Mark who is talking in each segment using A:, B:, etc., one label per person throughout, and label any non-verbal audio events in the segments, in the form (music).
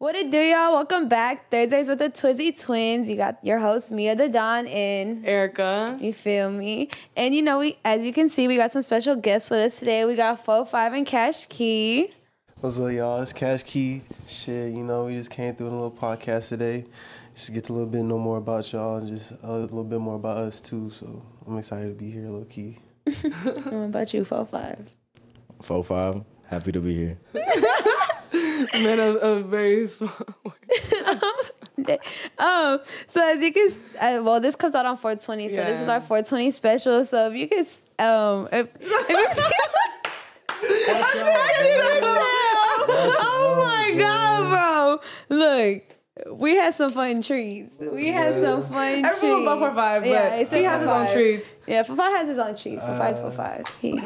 A: What it do, y'all? Welcome back. Thursdays with the Twizzy Twins. You got your host Mia the Don and
B: Erica.
A: You feel me? And you know, we as you can see, we got some special guests with us today. We got Four Five and Cash Key.
C: What's up, y'all? It's Cash Key. Shit, you know, we just came through a little podcast today. Just get to a little bit know more about y'all and just a little bit more about us too. So I'm excited to be here, little key. (laughs)
A: what about you, Four Five?
D: Four Five. Happy to be here. (laughs)
B: Man of a very small (laughs) (laughs)
A: um, so as you can, uh, well, this comes out on 420, so this is our 420 special. So if you could, um, if, if (laughs) oh my god, bro! Look, we had some fun treats. We had some fun treats.
B: Everyone but for five, but
A: except
B: he has his own treats.
A: Yeah, for five has his own treats. For five's for five. He.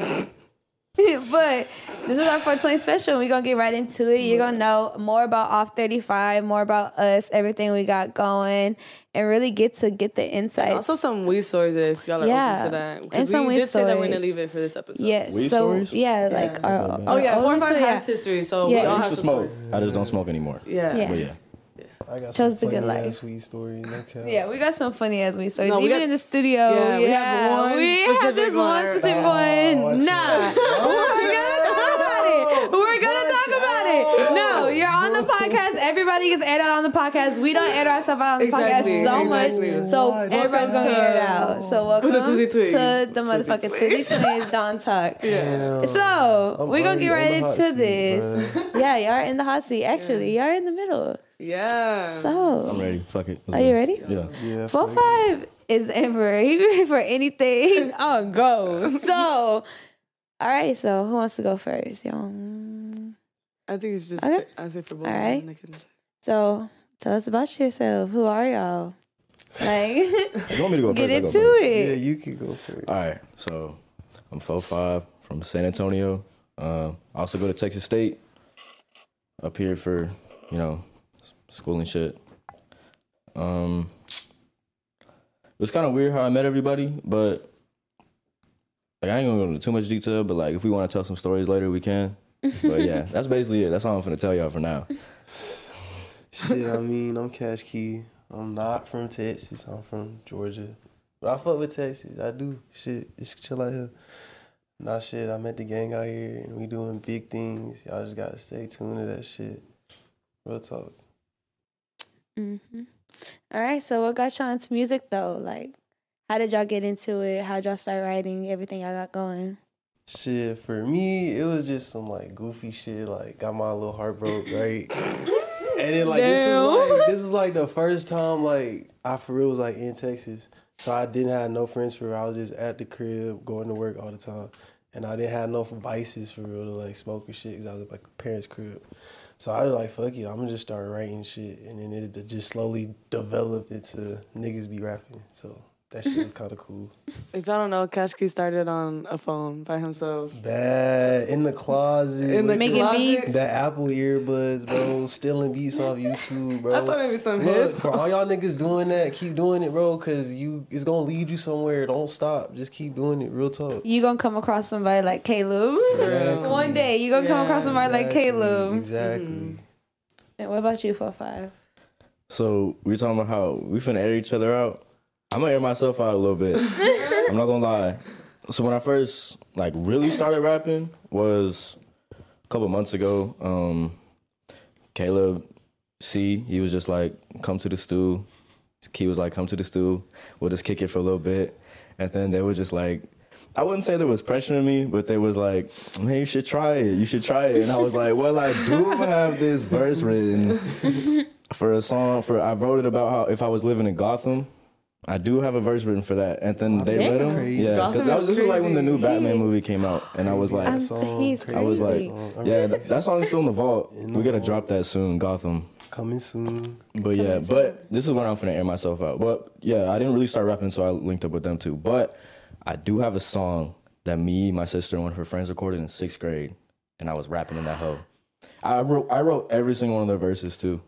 A: (laughs) but this is our 420 special. We're gonna get right into it. You're gonna know more about off 35, more about us, everything we got going, and really get to get the insights.
B: Also, some weed stories if y'all are
A: Yeah.
B: open to that.
A: And
B: Because
A: some
B: we
A: weed
B: did say that we're gonna leave it for this episode.
A: yeah,
D: Weed
A: so
D: stories?
A: yeah, like
B: Yeah.
A: our,
B: Oh yeah,
A: our
B: four
A: own-
B: and five
A: yeah.
B: has history, so
A: Yeah.
B: we
A: I
B: all
D: I
B: have
D: used to smoke.
B: stories.
D: I just don't smoke anymore.
B: Yeah.
A: Yeah.
D: But yeah.
C: I got
A: Chose
C: some
A: the good
C: funny
A: life.
C: ass sweet story. No.
A: Yeah, we got some funny ass weed stories.
B: No, we
A: Even
B: got-
A: in the studio.
B: Yeah,
A: Yeah,
B: we have one
A: we have this one
B: one.
A: specific
C: Oh,
A: one.
C: watch
A: Nah. (laughs) We're gonna talk about it. Oh, we're gonna talk about it. No, you're on the podcast. Everybody gets aired out on the podcast. We don't air ourselves out on the
B: Exactly,
A: podcast so
B: exactly.
A: much. So
C: Watch
A: everybody's gonna air it out. So welcome
B: the Twizzy Twigs.
A: to the motherfucking Twizzy Twins Don Talk.
C: Damn.
A: So
C: I'm
A: we're gonna get right
C: already on
A: into
C: seat,
A: this. Yeah, y'all are in the hot seat. Actually, y'all are in the middle.
B: Yeah.
A: So I'm
D: ready. Fuck it. Let's
A: are
D: go.
A: you ready?
D: Yeah.
C: Yeah.
A: Four five is in for he ready for anything. He's on go. So, all right. So, who wants to go first, y'all?
B: I think it's just
A: Okay.
B: I say for both.
A: All
B: of them,
A: right.
B: they can-
A: So, tell us about yourself. Who are y'all? Like, (laughs)
D: You want me to go (laughs)
A: get
D: first? I'll go
A: into
D: it.
C: Yeah, you can go first.
D: All right. So I'm four five from San Antonio. Uh, I also go to Texas State. Up here for you know s- school and shit. Um, it was kind of weird how I met everybody, but like I ain't gonna go into too much detail. But like if we want to tell some stories later, we can. But yeah, (laughs) that's basically it. That's all I'm gonna tell y'all for now.
C: Shit, I mean, I'm Cash Key. I'm not from Texas. I'm from Georgia. But I fuck with Texas. I do. Shit, just chill out here. Nah, shit, I met the gang out here and we doing big things. Y'all just gotta stay tuned to that shit. Real talk.
A: Hmm All right. So, what got y'all into music though? Like, how did y'all get into it? How'd y'all start writing? Everything y'all got going?
C: Shit, for me, it was just some like goofy shit. Like, got my little heart broke, right? (laughs) and then like this
B: Damn.
C: was like this is like the first time like I for real was like in Texas. So I didn't have no friends for real. I was just at the crib going to work all the time. And I didn't have no vices for real to like smoke and shit because I was at my parents' crib. So I was like, fuck it, I'm gonna just start writing shit. And then it just slowly developed into niggas be rapping. So that shit was kind of cool.
B: If y'all don't know, Cash Key started on a phone by himself.
C: Bad in the closet.
B: In the
A: Making
B: closet.
A: beats.
C: The Apple earbuds, bro. Stealing beats off YouTube, bro.
B: I thought maybe some
C: Look, for all y'all niggas doing that, keep doing it, bro, cause you it's gonna lead you somewhere. Don't stop. Just keep doing it. Real talk.
A: You gonna come across somebody like Caleb
C: Exactly.
A: one day. You gonna come across somebody like
C: Exactly,
A: Caleb.
C: Exactly. Mm-hmm.
A: And what about you, four five?
D: So we talking about how we finna air each other out. I'm gonna air myself out a little bit. (laughs) I'm not gonna lie. So when I first like really started rapping was a couple months ago. Um, Caleb C, he was just like, "Come to the stool." Key was like, "Come to the stool. We'll just kick it for a little bit," and then they were just like. I wouldn't say there was pressuring me, but they was like, "Man, you should try it. You should try it." And I was like, "Well, I do have this verse written for a song for I wrote it about how if I was living in Gotham, I do have a verse written for that. And then they
C: That's
D: let him,
C: crazy.
D: yeah, because
B: Gotham is
D: this is like when the new. Batman movie came out, and I was like,
A: I'm-
C: song,
D: I was like,
A: crazy.
D: yeah, that, that song's still in the vault.
C: In the
D: We gotta
C: vault.
D: drop that soon, Gotham.
C: Coming soon.
D: But yeah, but this is when I'm finna air myself out. But yeah, I didn't really start rapping until I linked up with them too. But I do have a song that me, my sister, and one of her friends recorded in sixth grade, and I was rapping in that hoe. I wrote I wrote every single one of their verses too.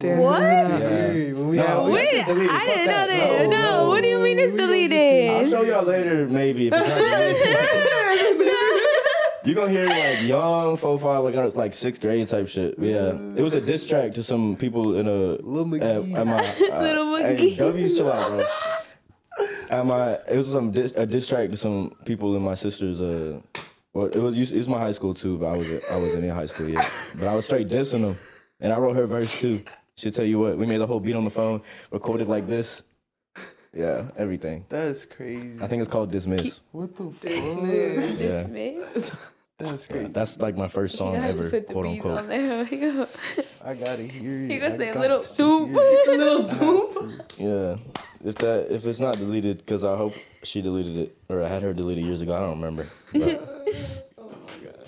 B: Damn.
A: What?
C: Hey, when we
D: No, we-
A: Wait, I didn't know
D: that.
A: that. No,
D: No,
A: what do you mean it's
C: we gonna get to
D: I'll show y'all later, maybe. If it's not deleted. (laughs) You gonna hear like young four five like uh, like sixth grade type shit. Yeah, it was a diss track to some people in a
C: Lil
D: at,
C: McGee.
D: at my (laughs) uh,
A: Little
D: Hey, W's chill out, bro. At my it was some dis, a diss track to some people in my sister's uh. Well, it was it was my high school too, but I was I wasn't in high school yet. But I was straight dissing them, and I wrote her verse too. She'll tell you what, we made the whole beat on the phone, recorded like this. Yeah, everything.
C: That's crazy.
D: I think it's called Dismiss.
C: What the fuck?
D: Yeah.
A: Dismiss.
C: That's crazy.
D: That's like my first song
A: You have to
D: ever,
A: put the
D: quote
A: beat
D: unquote.
A: on there. (laughs) Go-
C: I gotta hear it.
A: he gonna say
C: got
A: little
C: to
A: stoop. (laughs) little stoop.
D: Yeah, if that if it's not deleted, because I hope she deleted it or I had her deleted years ago. I don't remember. (laughs)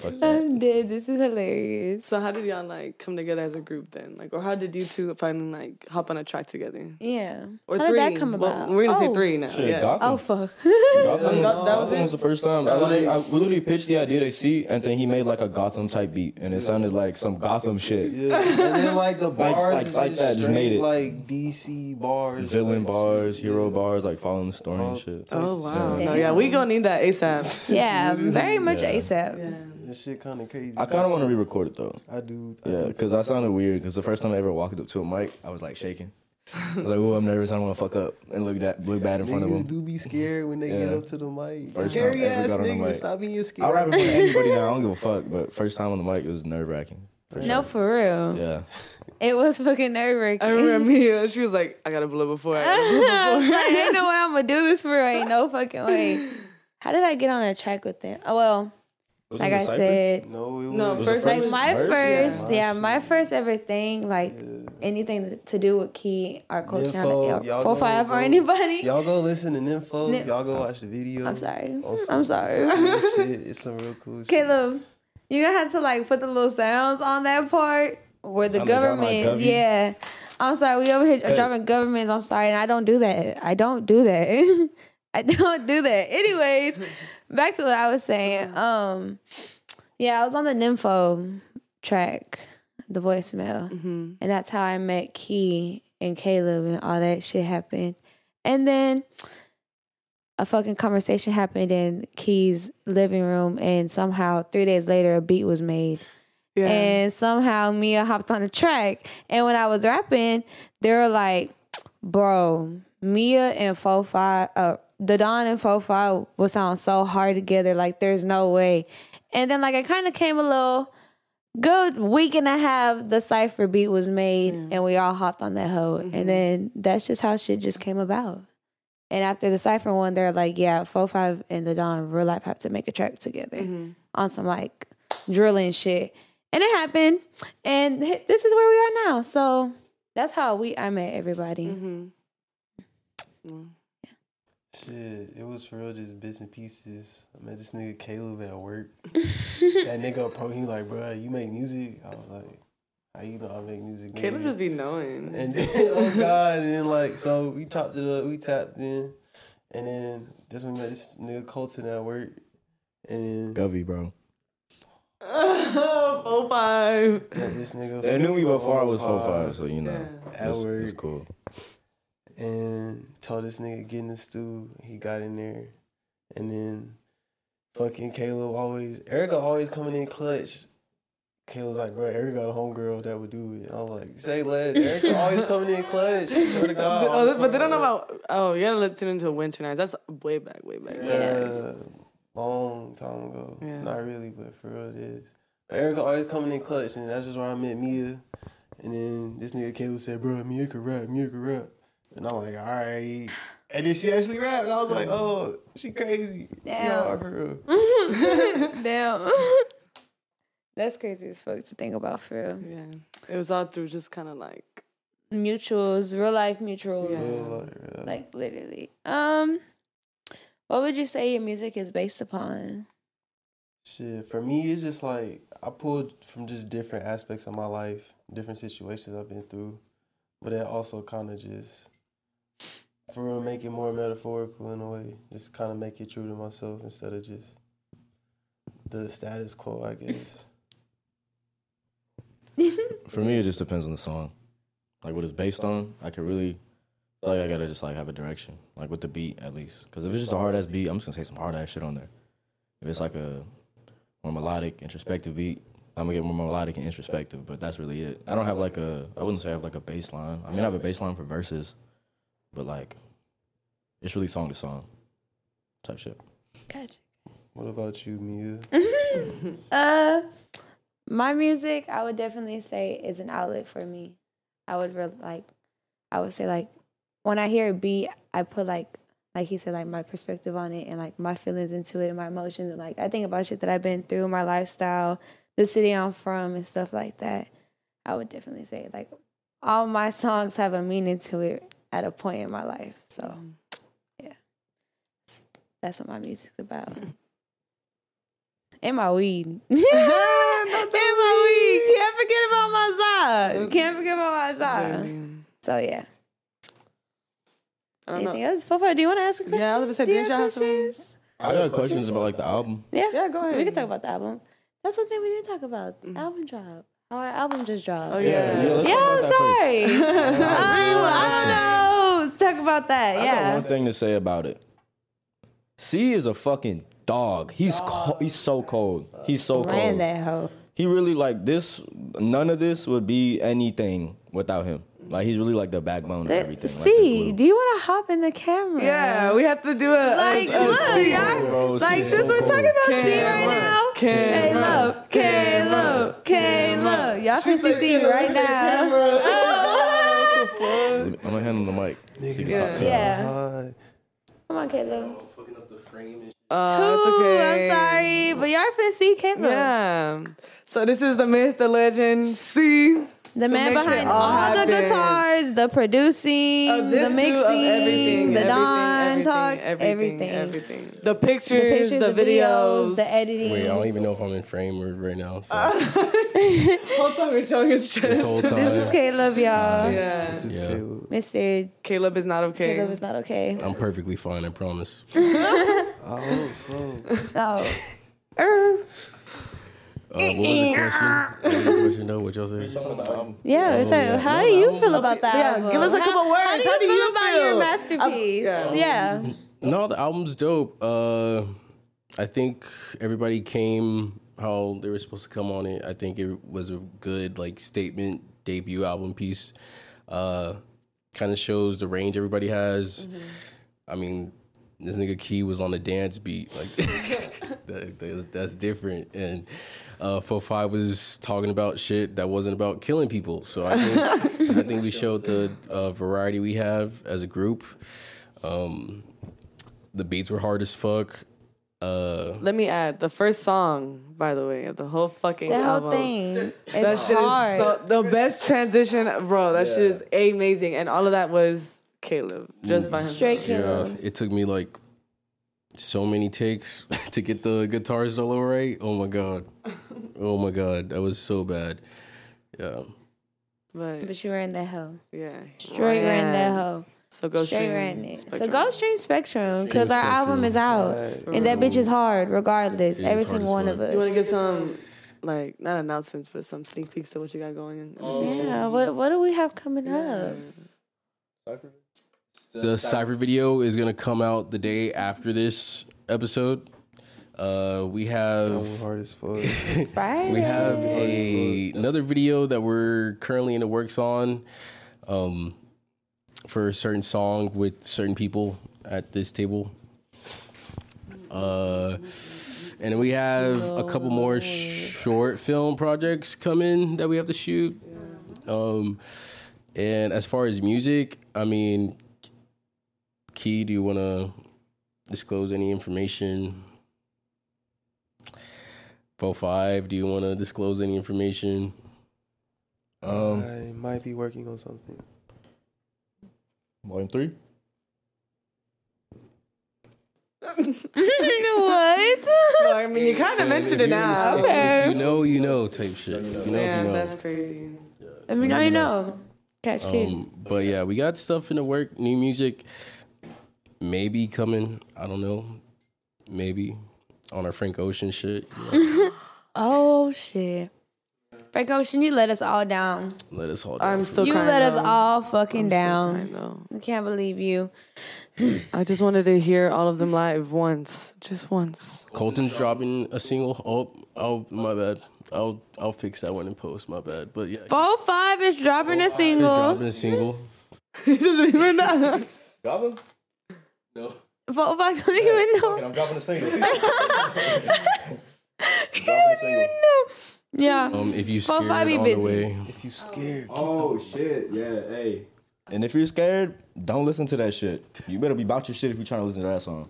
D: But, fuck that.
A: I'm dead. This is hilarious.
B: So how did y'all like come together as a group then? Like, or how did you two finally like hop on a track together?
A: Yeah.
B: Or
A: How
B: three?
A: did that come
B: Well,
A: about?
B: we're gonna
A: oh.
B: say three now.
D: Shit,
B: yeah.
D: Gotham.
A: Oh fuck. (laughs)
D: Gotham,
B: That- that was
D: Gotham
B: it?
D: was the first time. I, like, I we literally pitched the idea to see, and then he made like a Gotham type beat, and it sounded like some Gotham shit.
C: Yeah, and then like the bars,
D: like-
C: is
D: like
C: just
D: that, just made it.
C: like DC bars,
D: Villain
C: like,
D: bars,
C: shit.
D: hero bars, like following the story
C: Oh.
D: and shit.
B: Oh wow.
A: Yeah.
B: No, yeah, we gonna need that ASAP.
A: yeah, (laughs) very much
D: Yeah.
A: ASAP.
B: yeah.
C: This shit kind of crazy.
D: I kind of want to re-record it though.
C: I do. I
D: Yeah, because I sounded weird. Because the first time I ever walked up to a mic, I was like shaking. I was like, "Oh, I'm nervous. I don't want to fuck up and look that look bad in front of
C: Niggas
D: them."
C: do be scared when they get up to the mic.
D: First
C: Scary
D: time ever
C: ass
D: got on the
C: niggas.
D: mic.
C: Stop being scared.
D: I rap in front of anybody now. I don't give a fuck. But (laughs) first time on the mic, it was nerve wracking.
A: No, for real.
D: Yeah.
A: It was fucking nerve wracking.
B: I remember Mia. Uh, she was like, "I gotta blow before." I (laughs)
A: I was like, ain't no way I'm gonna do this for real. Ain't no fucking way. (laughs) How did I get on a track with them? Oh well,
D: Was
A: like I said,
C: No, it
B: No,
C: was
B: first
A: like
B: was
A: my
D: verse?
A: first,
C: Yeah.
A: yeah, my first ever thing, like anything to do with Key or Coach
C: Nympho, y'all
A: Four
C: go-
A: Five or anybody.
C: Y'all go listen to Nympho.
A: Nymph-
C: Y'all go watch the video.
A: I'm sorry.
C: on some-
A: I'm sorry.
C: some cool shit. (laughs) It's some real cool shit.
A: Caleb, you gonna have to like put the little sounds on that part where the
D: Time to drop my
A: government.
D: govy.
A: Yeah, I'm sorry. We over here
D: Cut it.
A: dropping governments. I'm sorry, and I don't do that. I don't do that. (laughs) I don't do that. Anyways, back to what I was saying. Um, yeah, I was on the Nympho track, the voicemail, and that's how I met Key and Caleb, and all that shit happened. And then a fucking conversation happened in Key's living room, and somehow three days later, a beat was made.
B: Yeah.
A: And somehow Mia hopped on the track. And when I was rapping, they were like, bro, Mia and Fo Five, uh, the Don and Fo Five will sound so hard together. Like, there's no way. And then, like, it kind of came a little good week and a half. The Cypher beat was made, and we all hopped on that hoe. And mm-hmm. then that's just how shit just came about. And after the Cypher one, they're like, yeah, Fo Five and the Don real life have to make a track together mm-hmm. on some like drilling shit. And it happened. And this is where we are now. So that's how we I met everybody.
B: Mm-hmm. Mm.
C: Shit, it was for real just bits and pieces. I met this nigga Caleb at work. (laughs) that nigga approached me like, bro, you make music? I was like, how you know I make music?
B: Caleb
C: nigga?"
B: just be knowing.
C: And then, (laughs) oh God, and then like, so we chopped it up, we tapped in, and then this one met this nigga Colton at work, and then
D: Govy, bro. (laughs)
B: oh five.
C: met this nigga.
D: They knew me before I was
C: four
D: four five, so you know,
C: At
D: it's,
C: work.
D: it's cool.
C: And told this nigga get in the stew. He got in there, and then fucking Caleb always Erica always coming in clutch. Caleb's like, bro, Erica got a homegirl that would do it. And I was like, say less. Erica (laughs) always coming in clutch. Swear to God.
B: Oh, this, but they don't know about. Oh, you gotta listen into Winter Nights. That's way back, way back.
C: Yeah, long time ago.
B: Yeah.
C: Not really, but for real it is. But Erica always coming in clutch, and that's just where I met Mia. And then this nigga Caleb said, bro, Mia could rap, Mia could rap. And I'm like, all right. And then she actually rapped, and I was like, oh, she crazy. She
A: Damn.
C: hard for real. (laughs) (laughs)
A: Damn. (laughs) That's crazy as fuck to think about for real.
B: Yeah. It was all through just kind of like.
A: Mutuals, real life mutuals.
B: Yeah.
C: Real, like.
A: Like literally. Um what would you say your music is based upon?
C: Shit, for me, it's just like I pulled from just different aspects of my life, different situations I've been through, but it also kind of just, for real, make it more metaphorical in a way. Just kind of make it true to myself instead of just the status quo, I guess. (laughs)
D: For me, it just depends on the song, like what it's based on. I could really, feel like I gotta just like have a direction, like with the beat at least. Because if it's just a hard ass beat, I'm just gonna say some hard ass shit on there. If it's like a more melodic, introspective beat. I'm gonna get more melodic and introspective, but that's really it. I don't have like a, I wouldn't say I have like a bass line. I mean, I have a bass line for verses, but like, it's really song to song type shit.
A: Gotcha.
C: What about you, Mia? (laughs)
A: Uh, my music, I would definitely say, is an outlet for me. I would really like, I would say like, when I hear a beat, I put like, like he said, like my perspective on it and like my feelings into it and my emotions and like I think about shit that I've been through, my lifestyle, the city I'm from, and stuff like that. I would definitely say like, all my songs have a meaning to it at a point in my life. So, mm-hmm. yeah, that's what my music's about. (laughs) And my weed. (laughs) (laughs) and my weed. Can't forget about my side. Can't forget about my side. So yeah.
B: I don't
A: Anything
B: know.
A: else? Fofo, do you want to ask a question?
B: Yeah, I was gonna say, didn't y'all have some?
A: questions?
D: I got questions about like the album.
A: Yeah.
B: Yeah, go ahead.
A: We can talk about the album. That's one thing we didn't talk about. Mm-hmm. Album drop. Oh, our album just dropped.
B: Oh yeah.
D: let's
A: Yeah, I'm
D: about that first.
A: sorry. (laughs) oh, I don't know. Let's talk about that.
D: I got
A: Yeah.
D: one thing to say about it. C is a fucking dog. He's co- he's so cold. He's so
A: Ran
D: cold.
A: that hoe.
D: He really like this. None of this would be anything without him. Like he's really like the backbone of everything.
A: See,
D: glue.
A: do you want to hop in the camera?
B: Yeah, we have to do a
A: Like,
B: a, a
A: look,
B: scene.
A: y'all.
D: Bro,
A: Like,
D: C
A: since we're talking
D: cold.
A: about C right now,
B: Caleb,
A: Caleb, Caleb, Caleb. Y'all can see C right now. (laughs)
D: I'm gonna handle the mic. So you can talk to him.
A: Yeah. Come on, Caleb.
C: Fucking up the frame and
B: Uh,
A: Ooh,
B: okay.
A: I'm sorry, but y'all finna see Caleb.
B: Yeah. So this is the myth, the legend. C.
A: The man behind
B: all
A: all the guitars, the producing,
B: Of
A: the
B: too, of
A: mixing,
B: everything,
A: the
B: everything,
A: Don talk,
B: everything,
A: everything.
B: everything. The
A: The
B: pictures,
A: pictures,
B: the,
A: the, videos, the editing.
E: Wait, I don't even know if I'm in frame or- right now. So
B: Whole time we're showing his chest.
E: this whole time,
A: this is Caleb, y'all.
B: yeah.
C: this is
E: Yeah.
C: Caleb.
A: Mr.
B: Caleb is not okay.
A: Caleb is not okay.
E: I'm perfectly fine. I promise. (laughs) (laughs)
C: I hope so.
A: Oh. Er.
E: Uh, what was the question? (laughs) What was the question though? What y'all say?
A: Yeah, it's like,
E: yeah.
A: how do you feel about that?
B: yeah,
A: album?
B: give us a
A: How-
B: couple words.
A: How do you
B: How do
A: feel
B: you
A: about your masterpiece?
B: yeah.
A: yeah.
E: No, the album's dope. Uh, I think everybody came how they were supposed to come on it. I think it was a good like statement debut album piece. Uh, kind of shows the range everybody has. I mean, this nigga Key was on the dance beat, like (laughs) that, that- that's different. And uh, Fo Five was talking about shit that wasn't about killing people. So I think I think we showed the uh, variety we have as a group. Um, the beats were hard as fuck. Uh,
B: Let me add the first song, by the way, of the whole fucking
A: The whole
B: album.
A: thing.
B: That
A: It's
B: shit
A: hard.
B: is so the best transition, bro. That shit is amazing, and all of that was Caleb mm. just by himself.
A: Straight
E: yeah, it took me like so many takes (laughs) to get the guitar solo right. Oh my god, (laughs) oh my god, that was so bad. Yeah,
B: But
A: But you were in that hoe.
B: yeah,
A: Straight oh, ran that hoe.
B: So go
A: Straight
B: stream
A: ran it. So go stream Spectrum because our
E: Spectrum.
A: album is out.
C: Right.
A: And that bitch is hard regardless.
E: It is
A: Every single one
E: fuck.
A: of us.
B: You want to get some like not announcements, but some sneak peeks to what you got going in, in the future?
A: Yeah, what what do we have coming up?
E: The cipher video is gonna come out the day after this episode. Uh, we have
C: I'm hard as fuck. (laughs)
A: Friday.
E: we have a another video that we're currently in the works on um, for a certain song with certain people at this table. Uh, and we have a couple more short film projects coming that we have to shoot. Um, and as far as music, I mean, Key, do you want to disclose any information? Fo five, do you want to disclose any information?
D: Um,
C: I might be working on something.
D: volume three. (laughs)
A: what? (laughs)
B: Well, I mean, you kind of mentioned it now.
E: If, if you know, you know, type shit. If you know, if
B: Yeah,
E: you know.
B: that's crazy.
A: I mean, I know. Catch kid.
E: Um, but yeah, we got stuff in the work, new music, maybe coming. I don't know, maybe on our Frank Ocean shit. you know. (laughs)
A: Oh shit. Franco, Ocean, you let us all down.
E: Let us hold. down.
B: I'm still
A: You
B: crying,
A: let us
B: though.
A: all fucking
B: I'm still
A: down.
B: crying, though.
A: I can't believe you. (clears throat)
B: I just wanted to hear all of them live once, just once.
E: Colton's dropping a single. Oh, oh, my bad. I'll I'll fix that one in post. My bad. But yeah, he's
A: Four five is dropping a single.
E: dropping a single. (laughs)
B: he doesn't even know.
D: Dropping?
E: No.
A: Four five don't even know.
D: I'm dropping a single. (laughs)
A: He don't even know. Yeah.
E: Um, if you
A: Four,
E: scared
A: five, be
E: on the
A: busy.
E: way,
C: If you scared, get
D: Oh shit, yeah, hey. And if you're scared, don't listen to that shit. You better be about your shit if you're trying to listen to that song.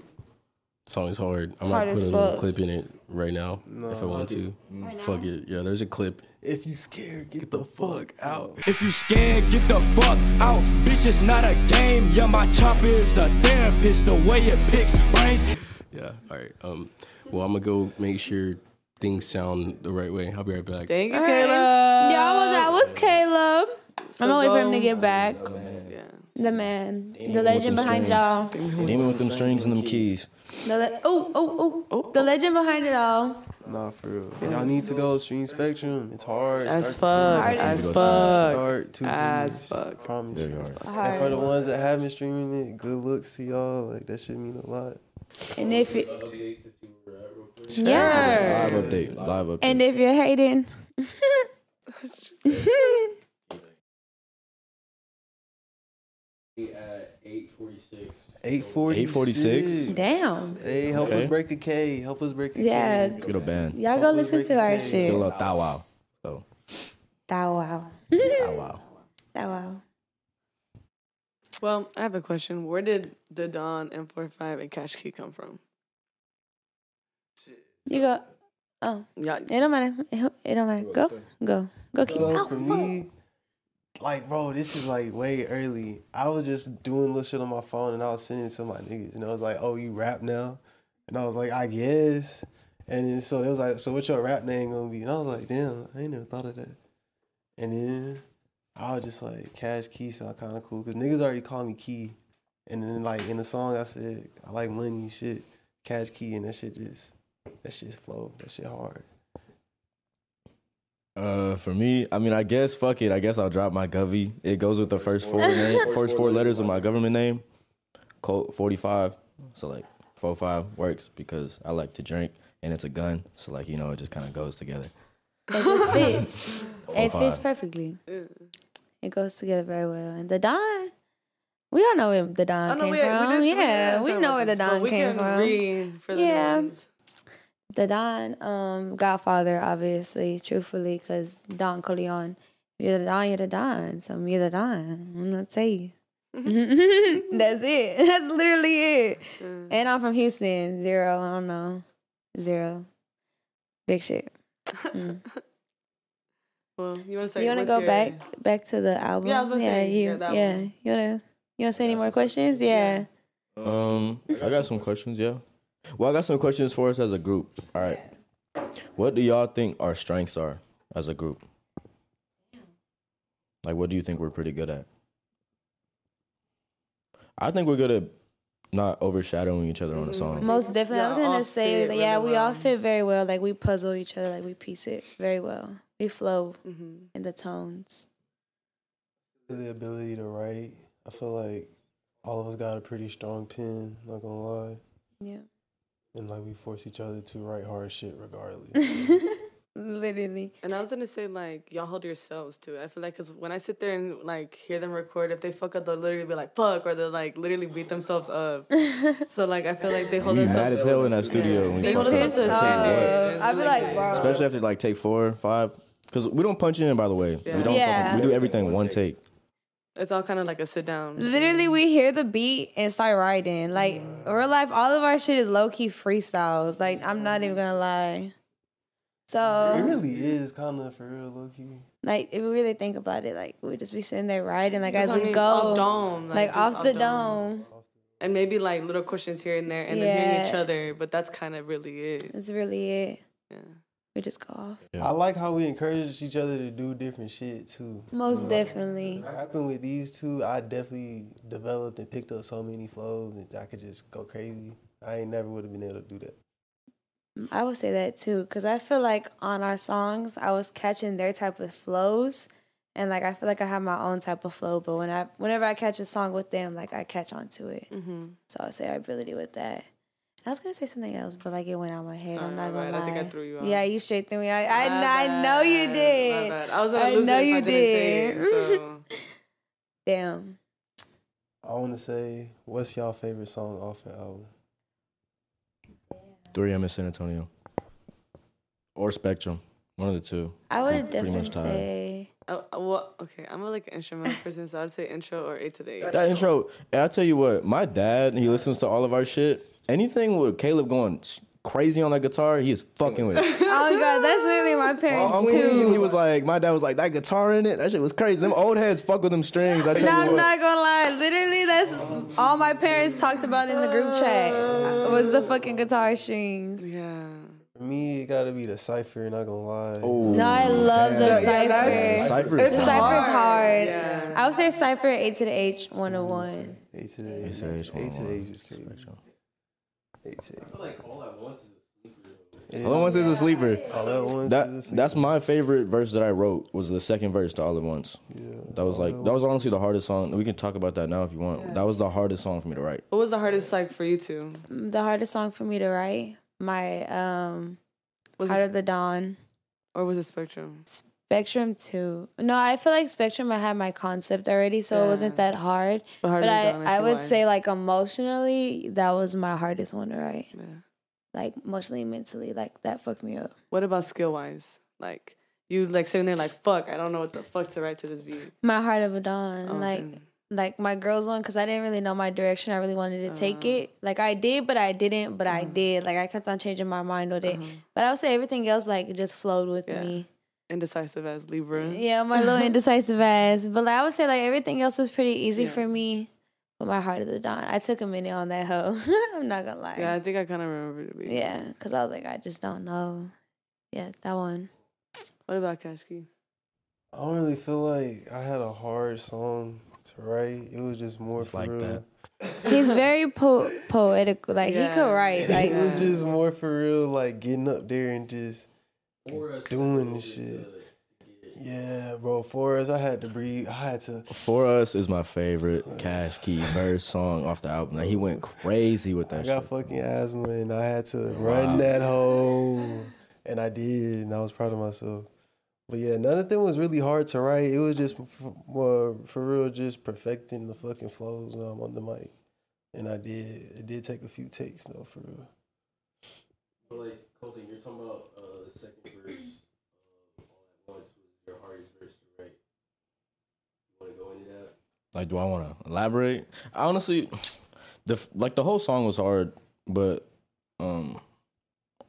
E: song is hard. I
A: Hard
E: might
A: as
E: put a little
A: fuck.
E: clip in it right now if I want to. Fuck it. Yeah, there's a clip.
C: If you scared, get the fuck out.
F: If you scared, get the fuck out. Bitch, it's not a game. Yeah, my chopper is a therapist. The way it picks brains.
E: Yeah. All right. Um. Well, I'm gonna go make sure things sound the right way. I'll be right back.
B: Thank you,
A: All right.
B: Kayla.
A: Yeah, well, that was Caleb. I'm gonna wait for him to get back.
B: Yeah.
A: The man, the legend
D: them
A: behind it all.
D: Demon with them strings and them keys.
A: The le- oh, oh, oh, oh. the legend behind it all.
C: Nah, for real. Y'all need to go stream Spectrum. It's hard.
B: As
C: Start
B: fuck.
C: to
B: As
C: finish.
B: fuck.
C: Start to
B: As
C: finish.
B: fuck.
C: Promise
D: Yeah,
C: you.
D: you are.
C: And for
A: Hard.
C: the ones that have been streaming it, good looks to y'all. Like that should mean a lot.
A: And if it, yeah,
D: Live update. Live update.
A: and if you're hating, (laughs) (laughs)
E: At eight forty six.
C: 846.
D: 846.
A: damn,
C: Hey, help
D: Okay.
C: us break the K. Help us break the
A: Yeah.
C: K.
D: Let's get a band.
A: y'all go
C: Help us
A: listen
C: break
A: to
C: the
A: our
C: chain.
D: Get a
A: shit.
D: little thou wow. So,
A: Thou wow,
D: thou wow. (laughs)
A: thou wow.
B: Well, I have a question. Where did the Dawn M45 and Cash Key come from?
A: You go. Oh,
B: Yeah.
A: it don't matter. It don't- it don't matter. Go, go, go. Keep.
C: So
A: Oh,
C: for
A: fuck.
C: me, like, bro, this is like way early. I was just doing little shit on my phone and I was sending it to my niggas. And I was like, oh, you rap now? And I was like, I guess. And then so they was like, so what's your rap name gonna be? And I was like, damn, I ain't never thought of that. And then I was just like, Cash Key sound kind of cool because niggas already call me Key. And then like in the song, I said I like money, shit, Cash Key, and that shit just that shit flow, that shit hard.
D: Uh, for me, I mean, I guess fuck it. I guess I'll drop my Govy. It goes with the first four name, first four letters of my government name. Colt forty five. So like four five works because I like to drink and it's a gun. So like you know, it just kind of goes together.
A: It just (laughs) fits. it fits perfectly. It goes together very well. And the Don, we all know where the Don
B: Oh,
A: came
B: we, we
A: from.
B: did,
A: yeah,
B: did
A: we know where the
B: this, but
A: Don
B: we
A: came
B: can
A: from.
B: read for the
A: Yeah.
B: ones.
A: The Don, um, Godfather, obviously, truthfully, because Don Corleone. You're the Don, you're the Don. So you're the Don. I'm not tell you. (laughs) That's it. (laughs) That's literally it.
B: Mm.
A: And I'm from Houston. Zero. I don't know. Zero. Big shit. (laughs)
B: Well, you want to say
A: you want to go
B: your-
A: back back to the album?
B: Yeah, I was gonna
A: yeah,
B: say,
A: you.
B: yeah, that
A: yeah,
B: one.
A: you wanna you wanna say any more questions? Yeah.
D: Um, I got some questions. Yeah. Well, I got some questions for us as a group. All right. What do y'all think our strengths are as a group? Like, what do you think we're pretty good at? I think we're good at not overshadowing each other on a song.
A: Most definitely.
B: Y'all
A: I'm gonna say
B: fit
A: that, yeah,
B: really
A: we all
B: well.
A: fit very well. Like we puzzle each other, like we piece it very well. We flow
B: Mhm.
A: in the tones.
C: the ability to write. I feel like all of us got a pretty strong pen, not gonna lie.
A: Yeah.
C: And like we force each other to write hard shit regardless. (laughs)
A: Literally.
B: And I was gonna say like y'all hold yourselves too. I feel like because when I sit there and like hear them record, if they fuck up, they'll literally be like fuck, or they'll like literally beat themselves up. (laughs) so like I feel like they hold
D: We
B: themselves.
D: mad as hell in that studio. when
B: They hold themselves to the standard.
A: I'd be like,
B: good.
A: bro.
D: Especially after like take four, five. Because we don't punch in, by the way.
B: Yeah.
D: We don't.
A: Yeah.
D: Fucking, we do everything one take.
B: It's all kind of like a sit down.
A: Literally, we hear the beat and start writing. Like real life, all of our shit is low key freestyles. Like I'm not even gonna lie. So it
C: really is kind of for real, low key.
A: like, if we really think about it, like we just be sitting there writing, like
B: That's
A: as
B: what I
A: we
B: mean,
A: go,
B: off dome,
A: like,
B: just
A: off the dome.
B: and maybe like little questions here and there, and then hearing each other. But that's kind of really it.
A: That's really it.
B: Yeah.
A: We just go off.
D: Yeah.
C: I like how we encourage each other to do different shit too.
A: Most definitely.
C: Rapping with these two, I definitely developed and picked up so many flows and I could just go crazy. I ain't never would have been able to do that.
A: I would say that too, because I feel like on our songs, I was catching their type of flows, and like I feel like I have my own type of flow. But when I, whenever I catch a song with them, like I catch on to it.
B: Mm-hmm.
A: So I would say our ability with that. I was gonna say something else, but like it went out my head.
B: Sorry,
A: I'm not gonna
B: bad.
A: lie.
B: I think I threw you off.
A: Yeah, you straight threw me. out. I I, I know you did.
B: my bad. I was gonna
A: I
B: lose
A: know
B: it if
A: you
B: I didn't say it, so. (laughs)
A: Damn.
C: I want to say, what's y'all favorite song off the album?
D: 3 a.m. in San Antonio. Or Spectrum. One of the two.
A: I would
D: I'm pretty
A: definitely
D: much tired.
A: say
B: Oh, uh, well, okay. I'm a like instrumental (laughs) person, so I'd say intro or eight to the eight.
D: That intro, and I tell you what, my dad, he listens to all of our shit anything with Caleb going crazy on that guitar, he is fucking with. It. (laughs)
A: oh god, that's literally my parents
D: well,
A: too.
D: He was like, my dad was like, that guitar in it, that shit was crazy. Them old heads fuck with them strings. I tell
A: no,
D: you
A: I'm
D: what.
A: not gonna lie. Literally, that's all my parents talked about in the group chat was the fucking guitar strings.
B: Yeah.
C: Me, it gotta be the cipher. Not gonna lie.
D: Oh,
A: no, I love
D: damn.
A: the cipher.
D: Yeah,
A: cipher, is cipher's hard. hard.
B: Yeah.
A: I would say cipher A to the H one hundred one.
C: A to the H. A to the H is crazy. 18. I feel
E: like all at once is
D: a sleeper.
C: All at once.
D: That,
C: is a sleeper.
D: That's my favorite verse that I wrote was the second verse to All at Once.
C: Yeah.
D: That was like that was honestly the hardest song. We can talk about that now if you want. Yeah. That was the hardest song for me to write.
B: What was the hardest like for you two?
A: The hardest song for me to write, my um,
B: was
A: Out
B: it,
A: of the Dawn,
B: or was it Spectrum?
A: Spectrum too. No, I feel like Spectrum I had my concept already, so it wasn't that hard.
B: But,
A: But I, I would
B: why.
A: say like emotionally, that was my hardest one to write.
B: Yeah.
A: Like emotionally, mentally, like that fucked me up.
B: What about skill wise? Like you like sitting there like fuck, I don't know what the fuck to write to this beat.
A: My Heart of a Dawn,
B: Oh,
A: like
B: same.
A: like my girls one, because I didn't really know my direction. I really wanted to take
B: Uh-huh.
A: it. Like I did, but I didn't. But I did. Like I kept on changing my mind with it. But I would say everything else like just flowed with
B: Uh-huh. Yeah.
A: me.
B: Indecisive as Libra.
A: Yeah, my little (laughs) indecisive ass. But like, I would say like everything else was pretty easy
B: Yeah.
A: for me. But my heart of the dawn, I took a minute on that hoe. (laughs) I'm not gonna lie.
B: Yeah, I think I kind of remember the beat.
A: Yeah, because I was like, I just don't know. Yeah, that one.
B: What about Cash Key?
C: I don't really feel like I had a hard song to write. It was just more
D: It's
C: for
D: like
C: real.
D: that. (laughs)
A: He's very po- poetic. Like he could write. Like
C: It was just more for real, like getting up there and just
E: for us
C: doing the shit. Yeah, bro. For us, I had to breathe. I had to.
D: For Us is my favorite Cash Key verse song off the album. Like, he went crazy with that. Shit.
C: I
D: that
C: got
D: shit.
C: fucking asthma and I had to run that hole, and I did, and I was proud of myself. But yeah, none of them was really hard to write. It was just for, for real, just perfecting the fucking flows when I'm on the mic, and I did. It did take a few takes though, for real.
E: But like Colton, you're talking about uh, the second verse of All at Once was your hardest verse to write. You want to go into that?
D: Like, do I want to elaborate? I honestly, the like the whole song was hard, but um,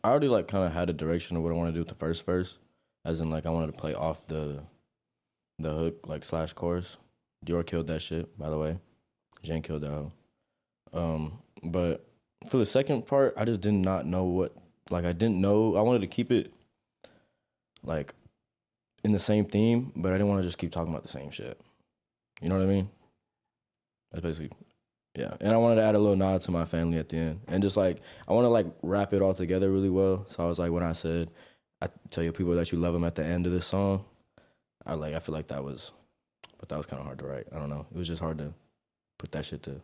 D: I already like kind of had a direction of what I want to do with the first verse, as in like I wanted to play off the the hook like slash chorus. Dior killed that shit, by the way. Jen killed that hoe. Um, but for the second part, I just did not know what like I didn't know. I wanted to keep it like in the same theme, but I didn't want to just keep talking about the same shit. You know what I mean? That's basically, yeah. And I wanted to add a little nod to my family at the end, and just like I want to like wrap it all together really well. So I was like, when I said, "I tell your people that you love them" at the end of this song, I like I feel like that was, but that was kind of hard to write. I don't know. It was just hard to put that shit to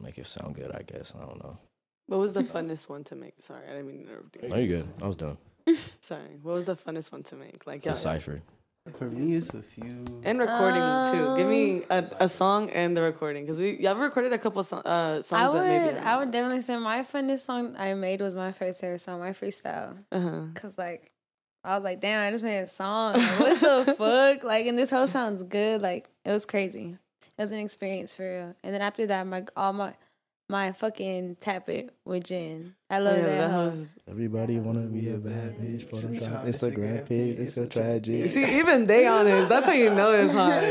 D: make it sound good. I guess I don't know.
B: What was the funnest one to make? Sorry, I didn't mean to interrupt you.
D: No, you good. I was done. (laughs)
B: Sorry. What was the funnest one to make? Like
D: The
B: yeah,
D: cipher.
C: For me, it's a few.
B: and recording too. Give me a, a song and the recording because we y'all recorded a couple so, uh, songs
A: I
B: that maybe
A: would, I would definitely say my funnest song I made was my first ever song, my freestyle.
B: Uh-huh.
A: Cause like, I was like, damn, I just made a song. Like, what the (laughs) fuck? Like, and this whole sounds good. Like, it was crazy. It was an experience for real. And then after that, my all my my fucking tap it with Jen. I love
B: Oh, yeah,
A: that.
B: that was.
D: Everybody wanna be a bad bitch for them Instagram page. It's so tragic.
B: See, even they on it. That's how you know it's (laughs) hard.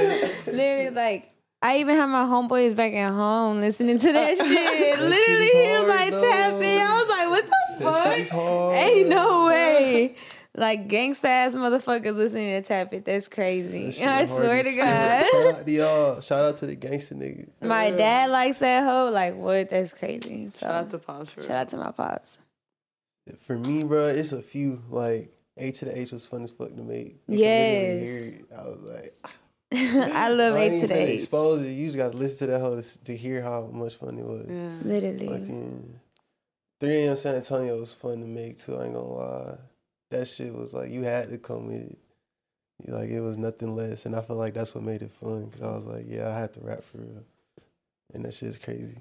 A: Literally, like. I even had my homeboys back at home listening to that (laughs) shit.
C: shit
A: Literally, he was like
C: though.
A: tapping. I was like, what the
C: That
A: fuck?
C: shit's hard.
A: Ain't no way. Like gangsta ass motherfuckers listening to tap it. That's crazy.
C: That (laughs) shit
A: I swear to. God. (laughs)
C: Shout out to y'all. Shout out to the gangster nigga.
A: My dad likes that hoe. Like what? That's crazy. So
B: Shout out to Pops for
A: shout out to my pops.
C: For me, bro, it's a few. Like A to the H was fun as fuck to make. You
A: Yes.
C: hear it. I was like, ah. (laughs)
A: I love
C: I ain't
A: A to the H.
C: expose it. You just gotta listen to that whole to, to hear how much fun it was.
B: Yeah.
A: Literally.
C: Fucking 3 a.m. San Antonio was fun to make too. I ain't gonna lie. That shit was like you had to come with it. Like it was nothing less, and I feel like that's what made it fun. Cause I was like, yeah, I had to rap for real, and that shit's crazy.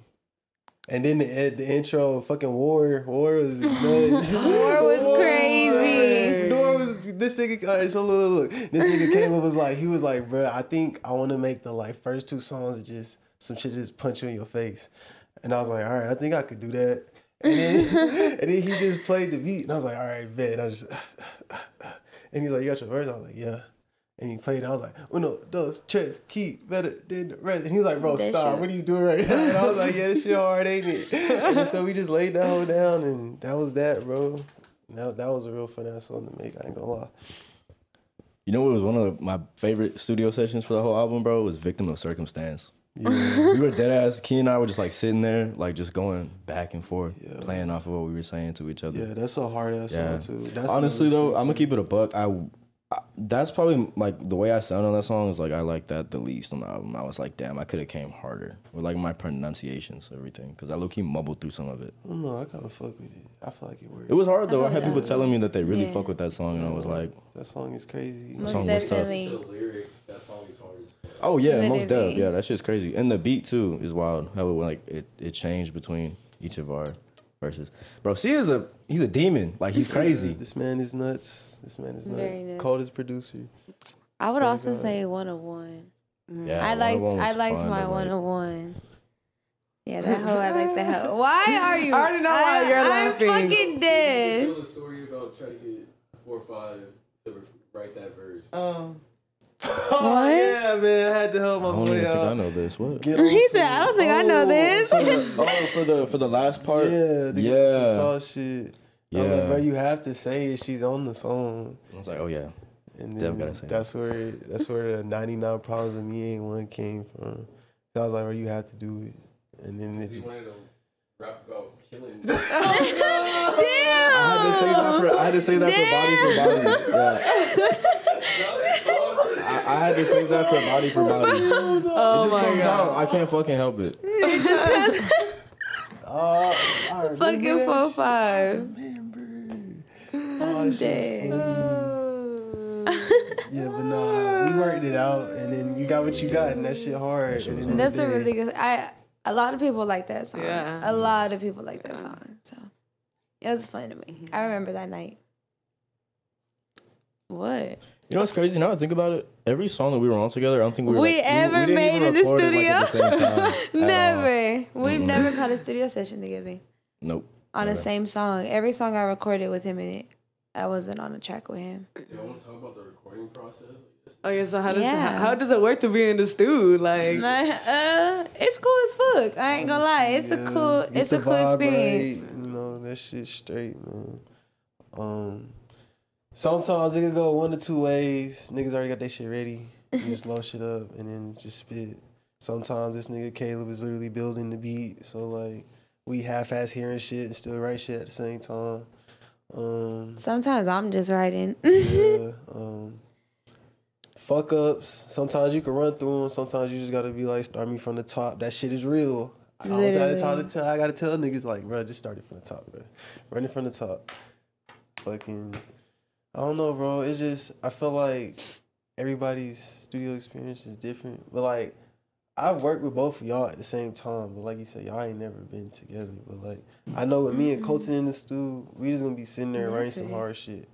C: And then the, the intro, fucking war, war was (laughs) nuts.
A: War was crazy.
C: War was this nigga. All right, so look, look, look. this nigga came up was like, he was like, bro, I think I want to make the like first two songs that just some shit just punch you in your face, and I was like, all right, I think I could do that. And then, (laughs) and then he just played the beat, and I was like, all right, bet. I just, (laughs) and he's like, you got your verse? I was like, yeah. And he played. it. I was like, uno, dos, tres, keep better than the rest. And he was like, bro,
A: That
C: stop.
A: shit-
C: What are you doing right now? And I was like, yeah, this shit hard, ain't it? And so we just laid that whole down, and that was that, bro. That, that was a real fun ass song to make. I ain't gonna lie.
D: You know what was one of my favorite studio sessions for the whole album, bro? Was Victim of Circumstance.
C: Yeah,
D: we were (laughs) dead ass. Key and I were just like sitting there, like just going back and forth,
C: Yeah.
D: playing off of what we were saying to each other.
C: yeah, that's a hard ass
D: Yeah.
C: song too. That's
D: Honestly though,
C: shit.
D: I'm gonna keep it a buck. I, I that's probably like the way I sound on that song is like I like that the least on the album. I was like, damn, I could have came harder with like my pronunciations, everything, because I low key mumbled through some of it.
C: No. I kind of fuck with it. I feel like it worked.
D: It was hard though. I,
A: feel
D: had people
A: that-
D: telling me that they really
A: Yeah.
D: fuck with that song, and I was like,
C: that song is crazy.
A: Most
D: song was tough.
A: definitely.
E: lyrics, that song is hard as fuck.
D: Oh yeah, most
A: Literally.
D: def, yeah, that shit's crazy. And the beat too is wild. How it like it, it changed between each of our verses. Bro, C is a he's a demon. Like he's (laughs) crazy.
C: This man is nuts. This man is nuts.
A: Very nuts.
C: Coldest producer.
A: I would
C: Swear to
A: also
C: God.
A: say one of one. Mm.
D: Yeah,
A: I like
D: 101
A: I liked
D: fun,
A: my
D: but, like,
A: one of one. Yeah, that hoe. I like that hoe. (laughs) Why are you?
B: I already know why you're
A: I'm
B: laughing.
A: fucking dead.
E: Tell the story about trying to get four or five to write that verse.
B: Oh. (laughs)
C: Oh yeah, man. I had to help my
D: I don't
C: boy
D: even think I know this. What?
C: Get on
A: He said,
C: some-
A: "I don't think I know oh, this."
D: For the, (laughs) oh, for the for the last part.
C: Yeah, the
D: yeah.
C: saw shit. I was
D: Yeah.
C: like, bro, you have to say it. She's on the song.
D: I was like, oh yeah.
C: And
D: Definitely
C: then
D: gotta say
C: that's where that's where the 99 problems of me ain't one came from. So I was like, bro, you have to do it. And then it
E: He
C: just
E: wanted to rap about killing. (laughs)
D: Oh, I had to say that for I had to say that for body for body. Yeah. I, I had to save that for body for body. (laughs)
B: Oh
D: it just
B: my
D: comes
B: god.
D: out. I can't fucking help it. (laughs)
C: uh, I remember
A: Fucking four
C: shit.
A: five.
C: Remember. Oh, that shit
A: dead.
C: Yeah, but nah, we worked it out, and then you got what you got, and that shit hard. at the end of the
A: That's a
C: day.
A: really good. I a lot of people like that song.
B: Yeah.
A: A lot of people like that song. So it was fun to me. I remember that night. What?
D: You know what's crazy? Now I think about it, every song that we were on together, I don't think we were
A: We
D: like,
A: ever
D: didn't
A: made
D: even
A: in the
D: record it, like, at the
A: studio?
D: same time (laughs) at all.
A: Never. We've never caught a studio session together
D: Nope.
A: on the same song. Every song I recorded with him in it, I wasn't on a track with him.
E: Y'all want to talk about the recording process?
B: Oh yeah, so how does
A: Yeah.
B: how does it work to be in the studio? Like
A: Like, uh, it's cool as fuck. I ain't gonna lie. It's a cool. It's a
C: the
A: cool
C: vibe
A: experience.
C: right, you know that shit straight, man. Um, sometimes it could go one or two ways. Niggas already got their shit ready. You just load shit up and then just spit. Sometimes this nigga Caleb is literally building the beat, so like we half-ass hearing shit and still write shit at the same time. Um,
A: Sometimes I'm just writing. (laughs)
C: yeah. Um, fuck ups. Sometimes you can run through them. Sometimes you just gotta be like, start me from the top. That shit is real. I always gotta tell, tell, I gotta tell niggas like, bro, just start it from the top, bro. Run it from the top. Fucking, I don't know, bro. It's just I feel like everybody's studio experience is different, but like. I've worked with both of y'all at the same time, but like you said, y'all ain't never been together. But like, I know with me and mm-hmm. Colton in the stew, we just gonna be sitting there writing some hard shit.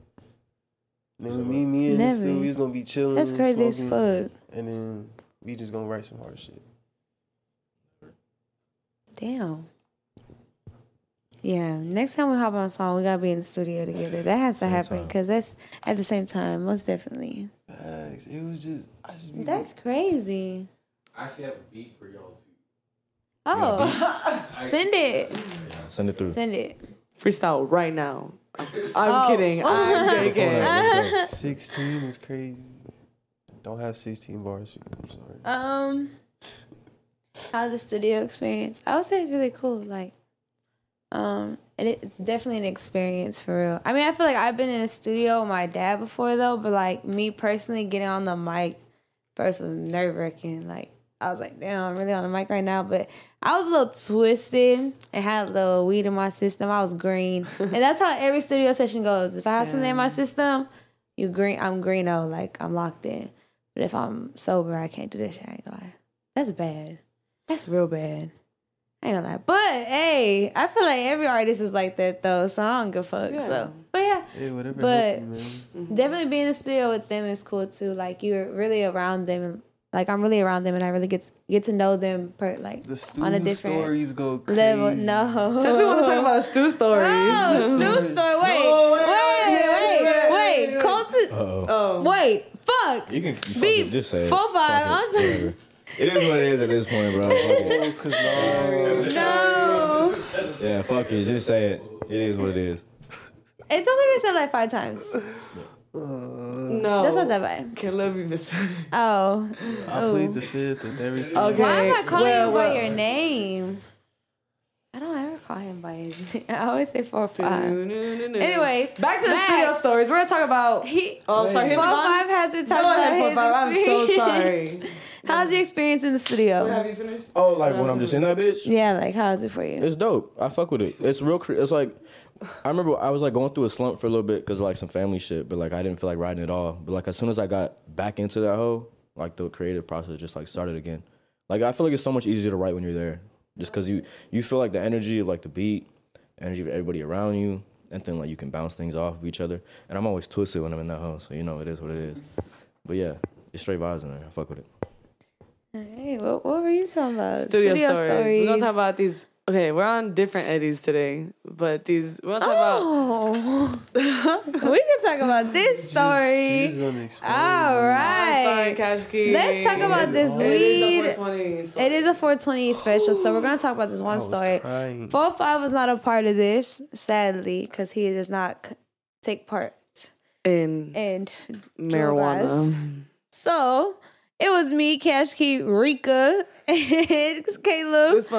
C: And then with me, me in the
A: Never.
C: we just gonna be chilling.
A: That's crazy as
C: smoking,
A: fuck.
C: And then we just gonna write some hard shit.
A: Damn. Yeah. Next time we hop on a song, we gotta be in the studio together. That has to happen because that's at the same time, most definitely.
C: Facts. It was just, I just be.
A: That's crazy.
E: I actually have a beat for y'all too.
A: Oh, (laughs) send it.
D: Send it through.
A: Send it.
B: freestyle right now. I'm
A: Oh.
B: kidding. (laughs) I'm
D: Phone
B: joking.
D: app, let's go.
C: 16 is crazy. Don't have 16 bars. I'm sorry.
A: Um, how's the studio experience? I would say it's really cool. Like, um, and it, it's definitely an experience for real. I mean, I feel like I've been in a studio with my dad before though, but like me personally getting on the mic first was nerve wracking. Like I was like, damn, I'm really on the mic right now, but I was a little twisted and had a little weed in my system. I was green, (laughs) and that's how every studio session goes. If I have something in my system, you green, I'm greeno, like I'm locked in. But if I'm sober, I can't do this shit. I ain't gonna lie. That's bad. That's real bad. I ain't gonna lie. But hey, I feel like every artist is like that though, so I don't give a fuck. So, but yeah,
C: Hey, whatever.
A: But-
C: help you, man. Mm-hmm.
A: definitely being in the studio with them is cool too. Like you're really around them. Like I'm really around them, and I really get to, get to know them per like
C: The stew
A: on a different
C: stories go crazy.
A: level. No,
B: Since we want to talk about the stew (laughs) stories.
A: Oh, stew (laughs) story. Wait, wait, wait, wait. Colton.
D: Uh-oh.
B: Oh.
A: Wait, fuck.
D: You can fuck
A: Beep.
D: just say.
A: Four, five. I'm sorry.
D: Whatever. It is what it is at this point, bro. Fuck it.
C: Oh, (laughs) 'cause no.
A: No,
D: Yeah, fuck it. Just say it. It is what it is.
A: it's only been said like five times.
B: No.
A: That's not that bad.
B: Can't love you, Miss.
A: Oh,
C: I plead oh. the fifth with everything.
B: Okay.
A: why am I calling
B: well,
A: him by
B: well.
A: your name? I don't ever call him by his. I always say four, five.
B: Anyways,
A: Anyways,
B: back to the
A: back.
B: studio stories. We're gonna talk about.
A: He.
B: Oh, sorry.
C: Wait.
B: Here's
A: Four
B: the
A: five has to talk about his
B: four five. I'm so sorry. (laughs)
A: How's the experience in the studio?
B: Have you finished?
D: Oh, like when I'm just in that bitch?
A: Yeah, like how's it for you?
D: It's dope. I fuck with it. It's real. Cre- it's like I remember I was like going through a slump for a little bit because like some family shit, but like I didn't feel like writing at all. But like as soon as I got back into that hoe, like the creative process just like started again. Like I feel like it's so much easier to write when you're there, just because you you feel like the energy of like the beat, energy of everybody around you, and then like you can bounce things off of each other. And I'm always twisted when I'm in that house, so you know it is what it is. But yeah, it's straight vibes in there. I fuck with it.
A: Hey, what, what were you talking about?
B: Studio, stories. We're gonna talk about these. Okay, we're on different eddies today, but these we're gonna talk
A: Oh, (laughs) we can talk about this story.
C: She's gonna expose
A: All
C: you.
B: about. Sorry. Cash Key.
A: Let's talk about this
B: It is
A: weed.
B: a 420, so-
A: It is a 420 special, so we're gonna talk about this
C: I
A: one
C: was
A: story.
C: crying.
A: Four five was not a part of this, sadly, because he does not take part
B: in
A: and
B: marijuana.
A: So it was me, Cash Key, Rika, (laughs) and Caleb.
B: This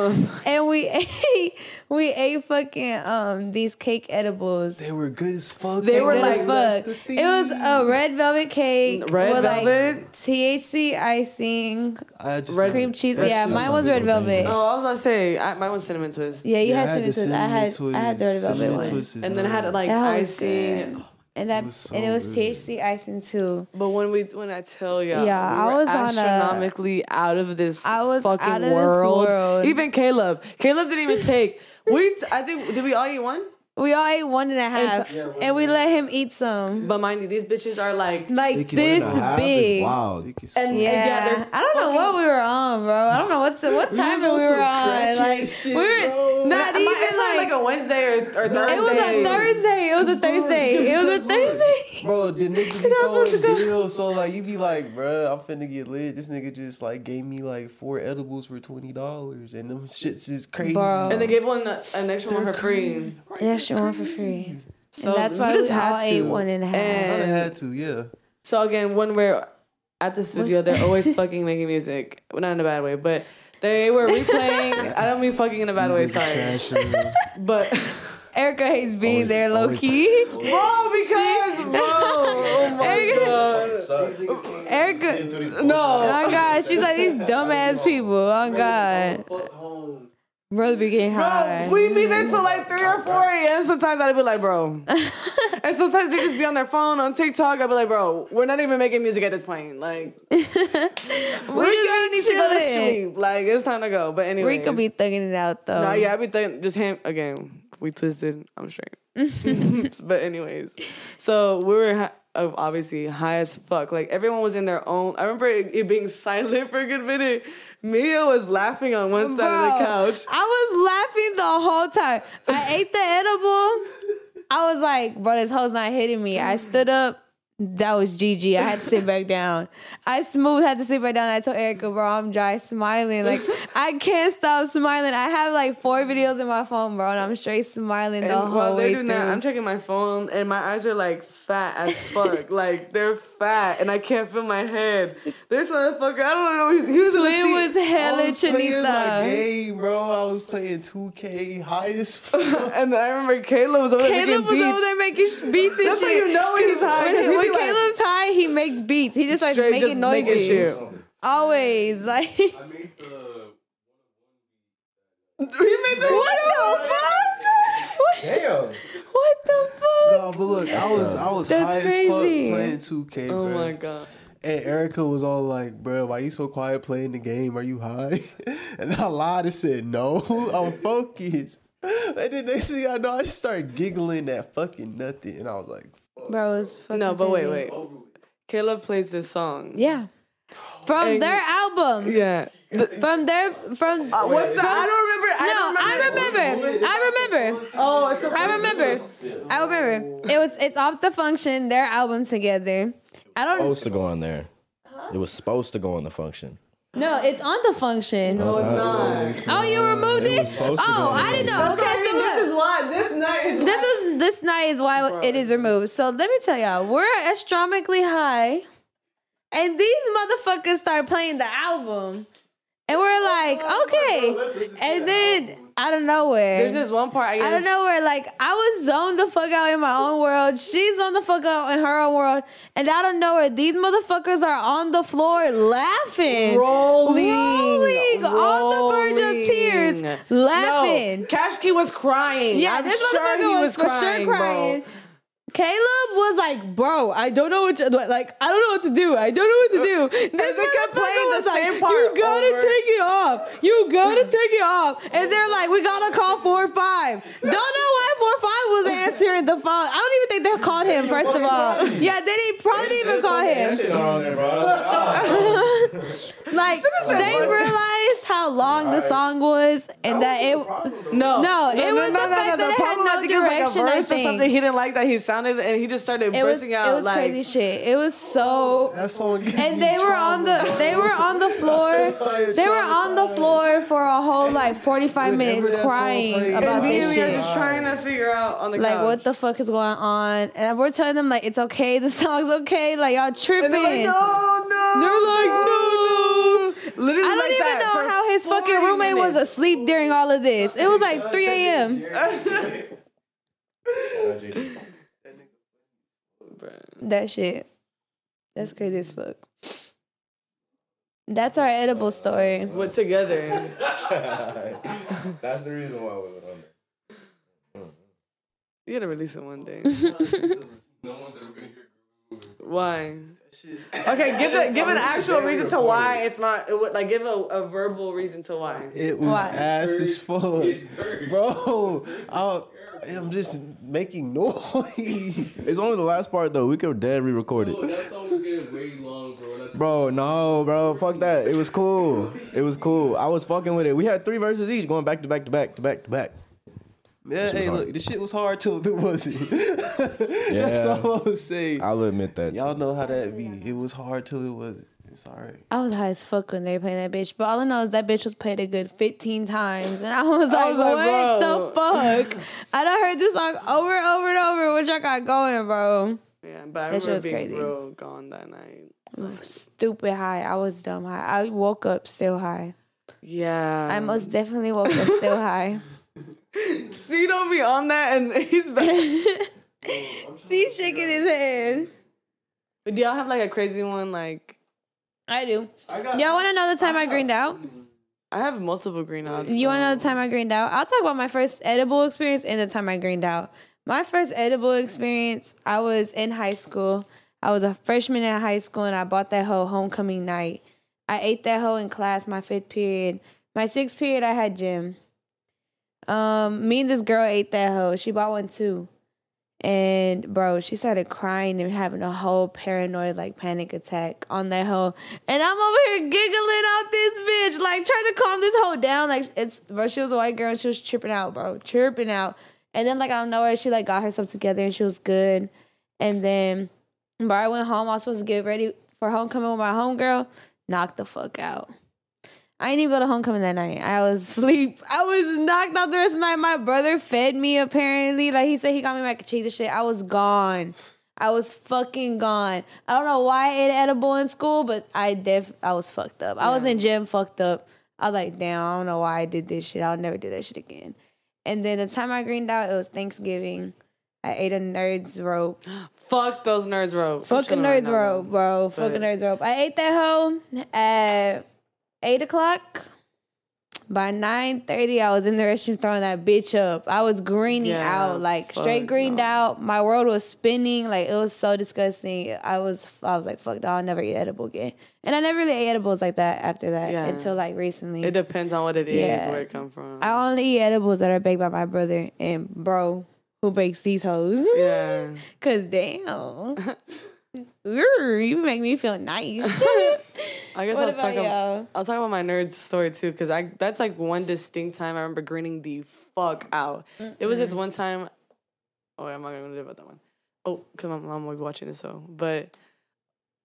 A: and we ate we ate fucking um these cake edibles.
C: They were good as fuck.
B: They
C: though.
B: were
A: Good
B: like-
A: as fuck. It was a red velvet cake
B: Red
A: with
B: velvet?
A: like THC icing,
C: I just
B: Red-
A: cream cheese.
C: That
A: Yeah, mine was red velvet.
B: Oh, I was about to say, I, mine was cinnamon twist.
A: Yeah, you
C: Yeah,
A: had
C: I
A: cinnamon twist. I had
C: cinnamon
A: I had the red
C: twist.
A: velvet one.
B: And then I had like
A: That was
B: icing.
A: Good. And that
C: It was
A: and it was
C: good.
A: THC icing too.
B: But when we when I tell you,
A: Yeah,
B: we
A: I
B: were
A: was on a-
B: astronomically out of this
A: I was
B: fucking
A: out of this
B: world.
A: world.
B: Even Caleb, Caleb didn't even take. We I think did we all eat one?
A: We all ate one and a half,
B: so-
A: and we let him eat some.
B: But mind you, these bitches are like
A: Like
C: Thick
A: this big.
D: Wow.
C: Thick as
B: and, and
A: Yeah,
B: yeah,
A: I don't know what we were on, bro. I don't know what's what (laughs) time
C: was
A: we were on. Like
C: shit,
A: we were
C: bro.
A: not
B: It
A: even
B: might- it's not
A: like,
B: like a Wednesday or, or Thursday.
A: it was a Thursday. It was a Thursday. It was a Thursday.
C: Bro, (laughs) the nigga be
A: was supposed to
C: throwing deals, so like you be like, bruh, I'm finna get lit. This nigga just like gave me like four edibles for twenty dollars, and them shits is crazy.
A: Bro.
B: And they gave one uh, an extra one for free.
C: Right,
A: An
C: they're
A: extra one for free.
B: So
A: and that's why
B: we
A: we
B: just
A: all
B: had
A: ate
B: to.
A: one and a half.
C: I
B: And-
C: had to, yeah.
B: So again, when we're at the studio, they're always (laughs) fucking making music. Well, not in a bad way, but they were replaying. I don't mean fucking in a bad way. Sorry, but (laughs)
A: Erica hates being
C: Always-
A: there, low key.
B: bro, because bro, oh my god,
A: Erica,
B: no.
A: oh god, she's like these dumbass people. Oh god, brother be getting high.
B: Bro, we be there till like 3 or 4 a.m. Sometimes I'd be like, bro. (laughs) and sometimes they just be on their phone on TikTok. I'd be like, bro, we're not even making music at this point. Like, (laughs) we
A: we just be
B: need to go to sleep. Like, it's time to go. But anyway.
A: Rika be thugging it out though.
B: No, yeah, I be thinking just him again. We twisted. I'm straight. (laughs) but anyways, so we were hi- uh, obviously high as fuck. Like everyone was in their own. I remember it, it being (laughs) silent for a good minute. Mia was laughing on one side of the couch.
A: I was laughing the whole time. I ate the edible. I was like, bro, this hoe's not hitting me. I stood up, that was GG. I had to sit back down. I smooth had to sit back down. I told Erica, bro, I'm dry smiling. Like I can't stop smiling. I have like four videos in my phone, bro, and I'm straight smiling the
B: And
A: whole
B: while they're
A: way
B: doing
A: through.
B: that, I'm checking my phone and my eyes are like fat as fuck. (laughs) like they're fat and I can't feel my head. This motherfucker, I don't know. He, he was in the
A: Twin
B: seat.
A: was
C: I
A: hella
C: was playing my game, bro. I was playing 2K high as (laughs) fuck.
B: and I remember Caleb was over there
A: Caleb
B: making
A: was
B: beats.
A: over there making beats and
B: That's
A: shit.
B: how you know he's high.
A: When,
B: 'cause he
A: when
B: like,
A: Caleb's high, he makes beats. He just starts
B: straight
A: making
B: just
A: noises.
B: making shit.
A: Always like.
E: I made the.
B: He (laughs) made the
A: what the fuck? What, (laughs)
D: Damn.
A: what the fuck?
C: No, but look, I was I was
A: That's
C: high as fuck playing 2K,
B: Oh
C: bro.
B: my god.
C: And Erica was all like, bro, why you so quiet playing the game? Are you high? (laughs) And I lied and said, no, I'm focused. And then next thing I know, I just started giggling at fucking nothing. And I was like,
A: Bro, it's fucking
B: No, but wait,
A: crazy.
B: wait. Caleb plays this song.
A: Yeah. From
B: And-
A: their album.
B: Yeah.
A: From their from oh,
B: What's that? I don't remember. I
A: No, I remember. I remember.
B: Oh, it's a
A: I remember. I remember. It was it's off the function, their album together. I don't
D: Supposed to go on there. It was supposed to go on the function.
A: No, it's on the function.
B: No, it's not.
A: Oh, you removed
D: It
A: it?
D: was supposed to
A: Oh, I didn't
D: the
A: know. Okay, so
B: this
A: look.
B: is why this night is.
A: This is this night is why it is removed. So let me tell y'all, we're astronomically high, and these motherfuckers start playing the album, and we're oh, like, okay, and then out of nowhere,
B: There's this one part I guess.
A: out of nowhere, like I was zoned the fuck out in my own world. She's on the fuck out in her own world, and out of nowhere, these motherfuckers are on the floor laughing,
B: Rolling,
A: rolling, on the verge of tears, laughing.
B: No, Cash Key was crying.
A: Yeah,
B: I'm
A: this
B: sure
A: motherfucker
B: he
A: was,
B: was
A: for
B: crying,
A: sure crying.
B: bro.
A: Caleb was like, "Bro, I don't know what to, like. I don't know what to do. I don't know what to do." This
B: they kept
A: motherfucker
B: playing the
A: was like,
B: same part
A: "You gotta
B: over."
A: take it off. You gotta (laughs) take it off." And they're like, "We gotta call four or five. Don't know why four five was answering the phone. I don't even think they called him. First of all, yeah, they didn't probably didn't even call him. (laughs) (laughs) Like they realized how long the song was, and that it.
B: No,
A: No, it was the fact that it had
B: problem, I
A: no
B: was
A: direction,
B: Like a
A: I
B: verse or
A: think.
B: something he didn't like that he sounded, and he just started
A: It was
B: bursting
A: it
B: out
A: was
B: like.
A: crazy shit. It was so
C: that song
A: and they were on the
C: trauma,
A: they were on the (laughs) floor they were on the floor for a whole like 45 minutes crying about
B: And me
A: this
B: and we are
A: shit
B: just trying to figure out on the
A: like what the fuck is going on and we're telling them like it's okay the song's okay like y'all tripping
B: And they're like, no, no.
A: They're like,
B: no, no. Literally,
A: I don't
B: like
A: even know how his fucking
B: 40
A: roommate was asleep during all of this. It was like 3 a.m. (laughs) That shit. That's crazy as fuck. That's our edible story.
B: But together. (laughs)
D: That's the reason why we went on there.
B: You gotta release it one day. (laughs)
E: No one's ever gonna hear.
B: Why? (laughs) Okay, give the give an actual reason to why it's not. It would like give a, a verbal reason to why.
C: It was
A: Why?
C: ass as fuck. Bro, I, (laughs) I'm just making noise.
D: It's only the last part though. We could dead re-record it.
E: That song was getting way long, bro. That's
D: Bro, no, bro, fuck that. It was cool. It was cool. I was fucking with it. We had three verses each, going back to back to back to back to back.
C: Man, hey, look, the shit was hard till (laughs) it wasn't. (laughs) That's all I was saying.
D: I'll admit that.
C: Y'all know how that be. It was hard till it wasn't. It's alright.
A: I was high as fuck when they were playing that bitch, but all I know is that bitch was played a good 15 times, and I (laughs) was like,
B: was like,
A: what
B: bro.
A: the fuck? And I done heard this song over and over and over. What y'all got going, bro?
B: Yeah, but I
A: That shit
B: remember
A: was
B: being
A: crazy.
B: real gone that night.
A: Stupid high. I was dumb high. I woke up still high.
B: Yeah,
A: I most definitely woke up still high. (laughs)
B: See, don't be on that, and (laughs) he's back. (laughs)
A: See, shaking his head.
B: but do y'all have like a crazy one? Like
A: I do. Y'all want to know the time I greened out?
B: I have multiple green outs.
A: You want to know the time I greened out? I'll talk about my first edible experience and the time I greened out. My first edible experience, I was in high school. I was a freshman in high school and I bought that whole homecoming night. I ate that whole in class my fifth period. My sixth period, I had gym. Um, me and this girl ate that hoe. She bought one too. And bro, she started crying and having a whole paranoid like panic attack on that hoe. And I'm over here giggling out this bitch, like trying to calm this hoe down. Like it's bro, she was a white girl and she was tripping out, bro. Tripping out. And then like I don't know where she like got herself together and she was good. And then But I went home. I was supposed to get ready for homecoming with my homegirl. Knocked the fuck out. I didn't even go to homecoming that night. I was (laughs) asleep. I was knocked out the rest of the night. My brother fed me apparently. Like he said he got me mac and cheese and shit. I was gone. I was fucking gone. I don't know why I ate edible in school, but I def I was fucked up. I was in gym fucked up. I was like, damn, I don't know why I did this shit. I'll never do that shit again. And then the time I greened out, it was Thanksgiving. I ate a nerd's rope. (gasps)
B: Fuck those nerds rope.
A: Fucking nerds rope, bro. Fucking
B: But-
A: nerds rope. I ate that hoe at eight o'clock. By nine thirty, I was in the restroom throwing that bitch up. I was greening
B: Yeah,
A: out, like straight greened
B: no.
A: out. My world was spinning, like it was so disgusting. I was, I was like, fuck, no, I'll never eat edible again. And I never really ate edibles like that after that
B: Yeah.
A: until like recently.
B: It depends on what it is,
A: Yeah.
B: where it come from.
A: I only eat edibles that are baked by my brother and bro who bakes these hoes.
B: yeah. (laughs)
A: Cause damn, (laughs) you make me feel nice. (laughs)
B: I guess
A: What
B: I'll talk about? I'll talk about my nerd story too, because I that's like one distinct time I remember greening the fuck out. It was this one time. Oh, I'm not gonna do about that one. Oh, because my mom will be watching this, so but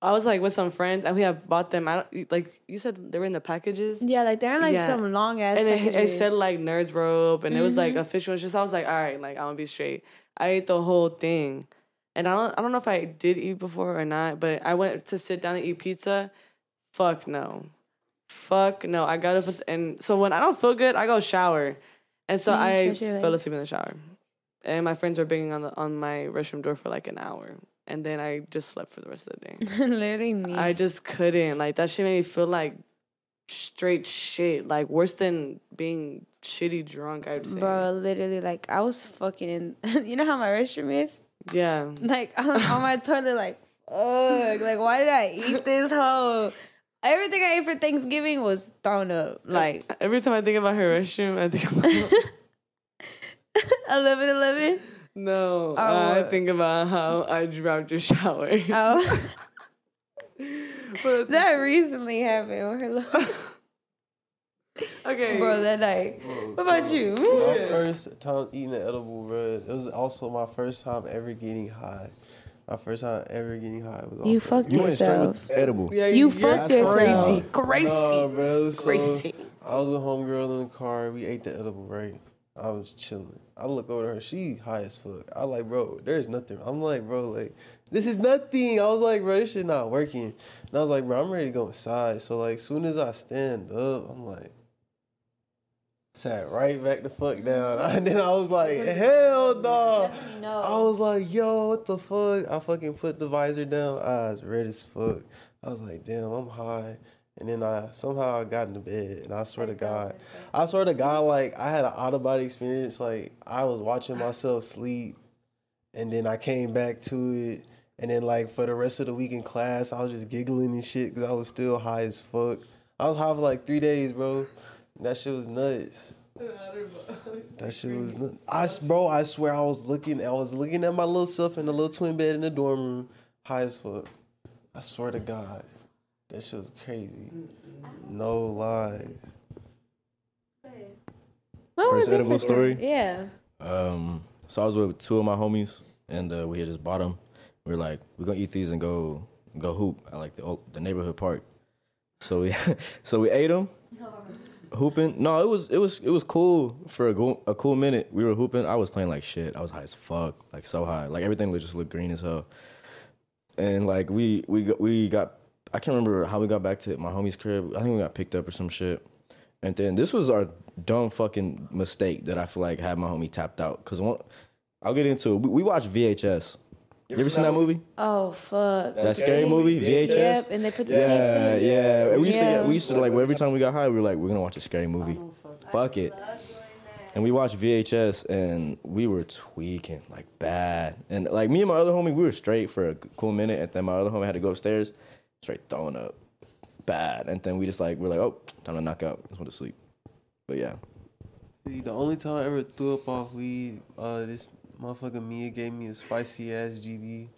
B: I was like with some friends and we had bought them. I don't like you said they were in the packages.
A: yeah, like they're in like
B: Yeah.
A: some long ass.
B: and it, it said like nerds rope and it was
A: Mm-hmm.
B: like official and just I was like, all right, like I'm gonna be straight. I ate the whole thing. And I don't I don't know if I did eat before or not, but I went to sit down and eat pizza. Fuck no. Fuck no. I got up and- and so when I don't feel good, I go shower. And so
A: Yeah,
B: I fell asleep in the shower. And my friends were banging on the on my restroom door for like an hour. And then I just slept for the rest of the day. (laughs)
A: literally me.
B: I just couldn't. Like that shit made me feel like straight shit. Like worse than being shitty drunk, I'd say.
A: Bro, literally, like I was fucking in. (laughs) you know how my restroom is?
B: Yeah.
A: Like (laughs) on, on my toilet, like fuck. Like why did I eat this whole? Everything I ate for Thanksgiving was thrown up. Like (laughs)
B: Every time I think about her restroom, I think about (laughs)
A: eleven eleven.
B: No. I
A: oh.
B: think about how I dropped your shower.
A: Oh, (laughs)
B: But-
A: that recently happened. with her little-
B: okay.
A: Bro, that night. What about you?
C: My first time eating an edible, bro. It was also my first time ever getting high. My first time ever getting high was
A: You
C: of-
A: fucked
D: You went
A: yourself.
D: with edible.
B: yeah,
A: You
B: yeah,
A: fucked
B: that's
A: yourself.
B: Crazy. Crazy.
C: Nah, bro. So
B: Crazy.
C: I was with homegirl in the car. We ate the edible, right? I was chilling. I look over to her. She high as fuck. I like, bro, there's nothing. I'm like, bro, like, this is nothing. I was like, bro, this shit not working. And I was like, bro, I'm ready to go inside. So like, soon as I stand up, I'm like, sat right back the fuck down. (laughs) And then I was like, hell no. I was like, yo, what the fuck? I fucking put the visor down. I was red as fuck. I was like, damn, I'm high. And then I somehow I got into bed, and I swear to God, I swear to God, like I had an out of body experience. Like I was watching myself sleep, and then I came back to it, and then like for the rest of the week in class, I was just giggling and shit because I was still high as fuck. I was high for like three days, bro. That shit was nuts. (laughs) That shit was nuts. I s- bro, I swear I was looking, I was looking at my little self in the little twin bed in the dorm room, high as fuck. I swear to God, that shit was crazy. No lies.
A: What
D: First edible story?
A: Yeah.
D: Um, so I was with two of my homies, and uh, we had just bought them. We were like, we're gonna eat these and go go hoop at like the old, the neighborhood park. So we (laughs) so we ate them, hooping. No, it was it was it was cool for a, go, a cool minute. We were hooping. I was playing like shit. I was high as fuck, like so high. Like everything just looked green as hell. And like we we got, we got I can't remember how we got back to my homie's crib. I think we got picked up or some shit. And then this was our dumb fucking mistake that I feel like had my homie tapped out. Cause one, I'll get into it. We, we watched VHS. You ever seen that movie?
A: Oh fuck.
D: That scary movie, VHS.
A: Yep, and they put the tapes
D: Yeah,
A: in.
D: yeah. We used to get, we used to like every time we got high, we were like, we're gonna watch a scary movie. Fuck it. And we watched VHS and we were tweaking like bad. And like me and my other homie, we were straight for a cool minute. And then my other homie had to go upstairs, straight throwing up bad. And then we just like we're like, oh, time to knock out. Just went to sleep. But yeah,
C: See, the only time I ever threw up off weed, uh, this motherfucker Mia gave me a spicy ass GB,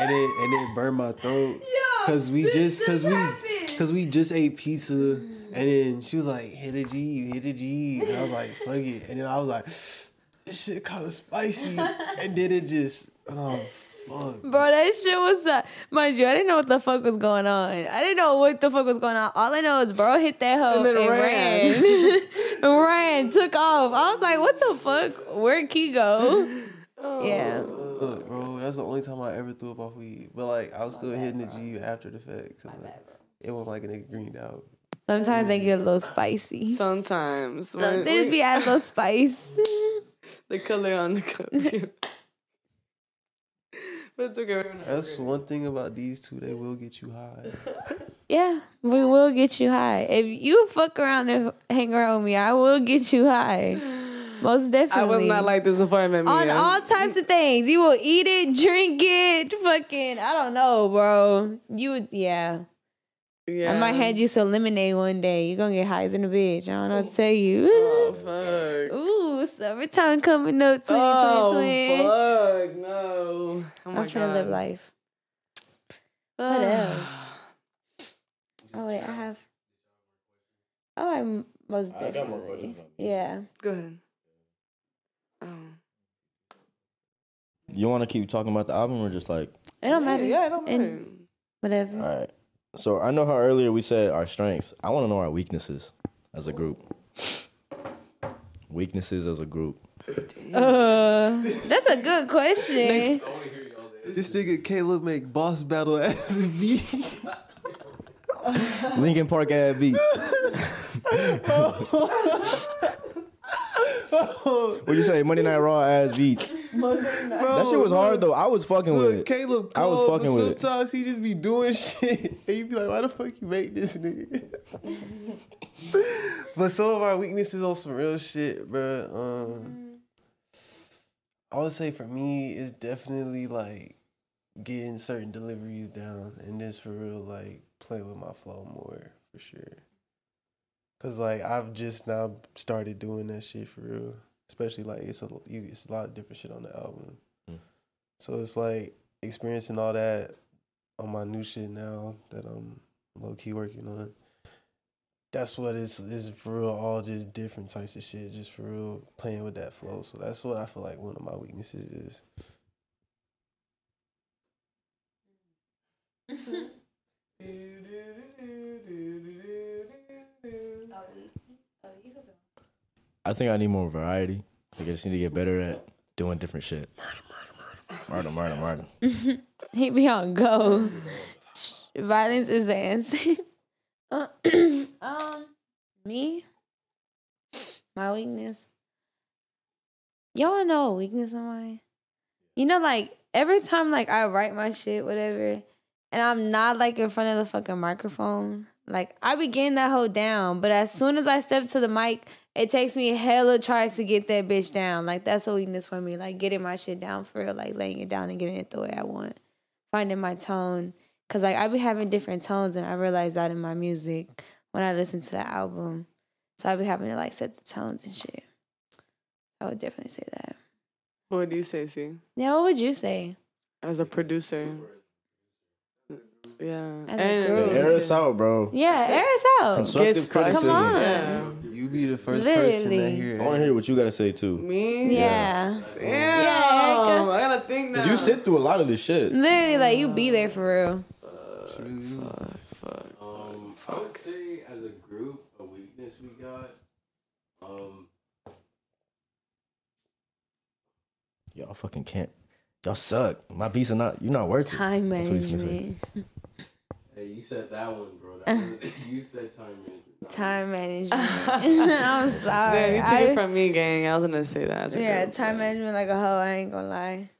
C: and it and it burned my throat. (laughs) Cause we just, cause we, cause we just ate pizza, and then she was like, "Hit a G, hit a G," and I was like, (laughs) "Fuck it," and then I was like, "This shit kind of spicy," (laughs) and then it just, oh fuck.
A: Bro, that shit was uh, mind you, I didn't know what the fuck was going on. I didn't know what the fuck was going on. All I know is bro hit that hoe
B: And
A: and,
B: then
A: ran.
B: ran. (laughs)
A: ran, took off. I was like, what the fuck? Where'd Key go? (laughs) Yeah.
C: Look, bro, that's the only time I ever threw up off weed. But like, I was still hitting the G after the fact. Cause like, it wasn't like a nigga greened out.
A: Sometimes they get a little (laughs) spicy.
B: Sometimes
A: So
B: when,
A: they just
B: when-
A: be adding a little spice.
B: the color on the cup. But it's okay.
C: That's
B: regretting.
C: one thing about these two. They will get you high. (laughs)
A: yeah, we will get you high. If you fuck around and hang around me, I will get you high. Most definitely.
B: I was not like this before I met me.
A: on all types of things. You will eat it, drink it, fucking. I don't know, bro. You would, yeah.
B: Yeah.
A: I might hand you some lemonade one day. You're gonna get high than a bitch. I don't know what to tell you.
B: Oh (laughs) fuck.
A: Ooh, summertime coming up, 2020.
B: Oh fuck no. Oh my
A: I'm trying to live life. What else? Oh wait, I have. Oh, I'm most
D: I got more
A: definitely.
D: questions.
A: Yeah.
B: Go ahead. Oh.
D: You want to keep talking about the album or just like,
A: It don't matter.
B: Yeah, it don't matter.
A: And whatever.
D: all right. So I know how earlier we said our strengths. I want to know our weaknesses as a group. Weaknesses as a group.
A: Uh, that's a good question.
C: this nigga Caleb make boss battle ass (laughs) beat.
D: Linkin Park ass beat. (laughs) what you say? Monday Night Raw ass beats. That shit was hard though. I was fucking with it.
C: Caleb
D: I was fucking with it.
C: sometimes he just be doing (laughs) shit. And you be like, why the fuck you make this nigga? (laughs) but some of our weaknesses on some real shit, bro. Um, I would say for me, it's definitely like getting certain deliveries down and just for real, like playing with my flow more for sure. Cause like I've just now started doing that shit for real. Especially like it's a you, it's a lot of different shit on the album.
D: Mm.
C: So it's like experiencing all that on my new shit now that I'm low key working on. That's what it's is for real. All just different types of shit, just for real playing with that flow. So that's what I feel like one of my weaknesses is.
D: I think I need more variety. Like I just need to get better at doing different shit. Murder, murder, murder. murder, murder.
A: He be on go. Violence is the (laughs) answer. Uh, (clears throat) um, me, my weakness. Y'all know weakness of mine. You know, like every time, like I write my shit, whatever, and I'm not like in front of the fucking microphone. Like I be getting that hoe down, but as soon as I step to the mic, it takes me hella tries to get that bitch down. Like that's a weakness for me. Like getting my shit down for real, like laying it down and getting it the way I want. Finding my tone. Cause like I be having different tones and I realize that in my music when I listen to the album. So I be having to like set the tones and shit. I would definitely say that.
B: What do you say, C?
A: Yeah, what would you say?
B: As a producer. Yeah.
A: As a group.
D: Air us out, bro.
A: Yeah, air us out.
D: Constructive
B: Get
D: criticism.
A: Come on.
B: Yeah.
C: You be the first person to
A: Literally.
C: hear
D: I want to hear what you got to say too.
B: Me?
A: Yeah.
B: Damn.
A: Erica.
B: I gotta think now.
D: Cause you sit through a lot of this shit.
A: Literally, like you be there for real.
C: She really do.
E: Um, I would say as a group, a weakness we got. Um,
D: Y'all fucking can't. Y'all suck. My beats are not. You're not worth it.
A: Time
D: That's what he's gonna say.
A: management.
E: hey, you said that one, bro. That was, (laughs) you said time management.
A: Time management. (laughs) (laughs) I'm sorry.
B: Yeah, you took
A: I-
B: it from me, gang. I was gonna say that. as a
A: yeah,
B: group,
A: time
B: but-
A: management like a hoe. I ain't gonna lie.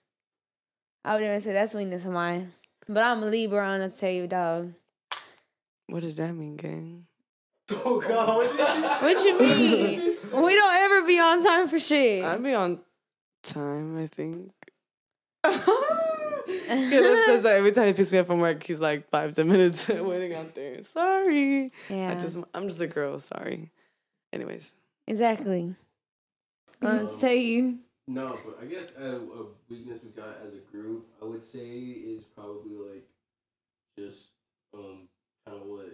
A: I would even say that's a weakness of mine. But I'm a Libra on to tell you, dog.
B: What does that mean, gang? (laughs)
E: Oh God, what did you?
A: What you mean? we don't ever be on time for shit.
B: I'd be on time, I think. (laughs) Caleb says that every time he picks me up from work, he's like five, ten minutes (laughs) waiting out there. Sorry.
A: yeah,
B: I just I'm just a girl, sorry. Anyways.
A: exactly. I'm gonna tell you.
E: No, but I guess a, a weakness we got as a group, I would say, is probably like just um kind of what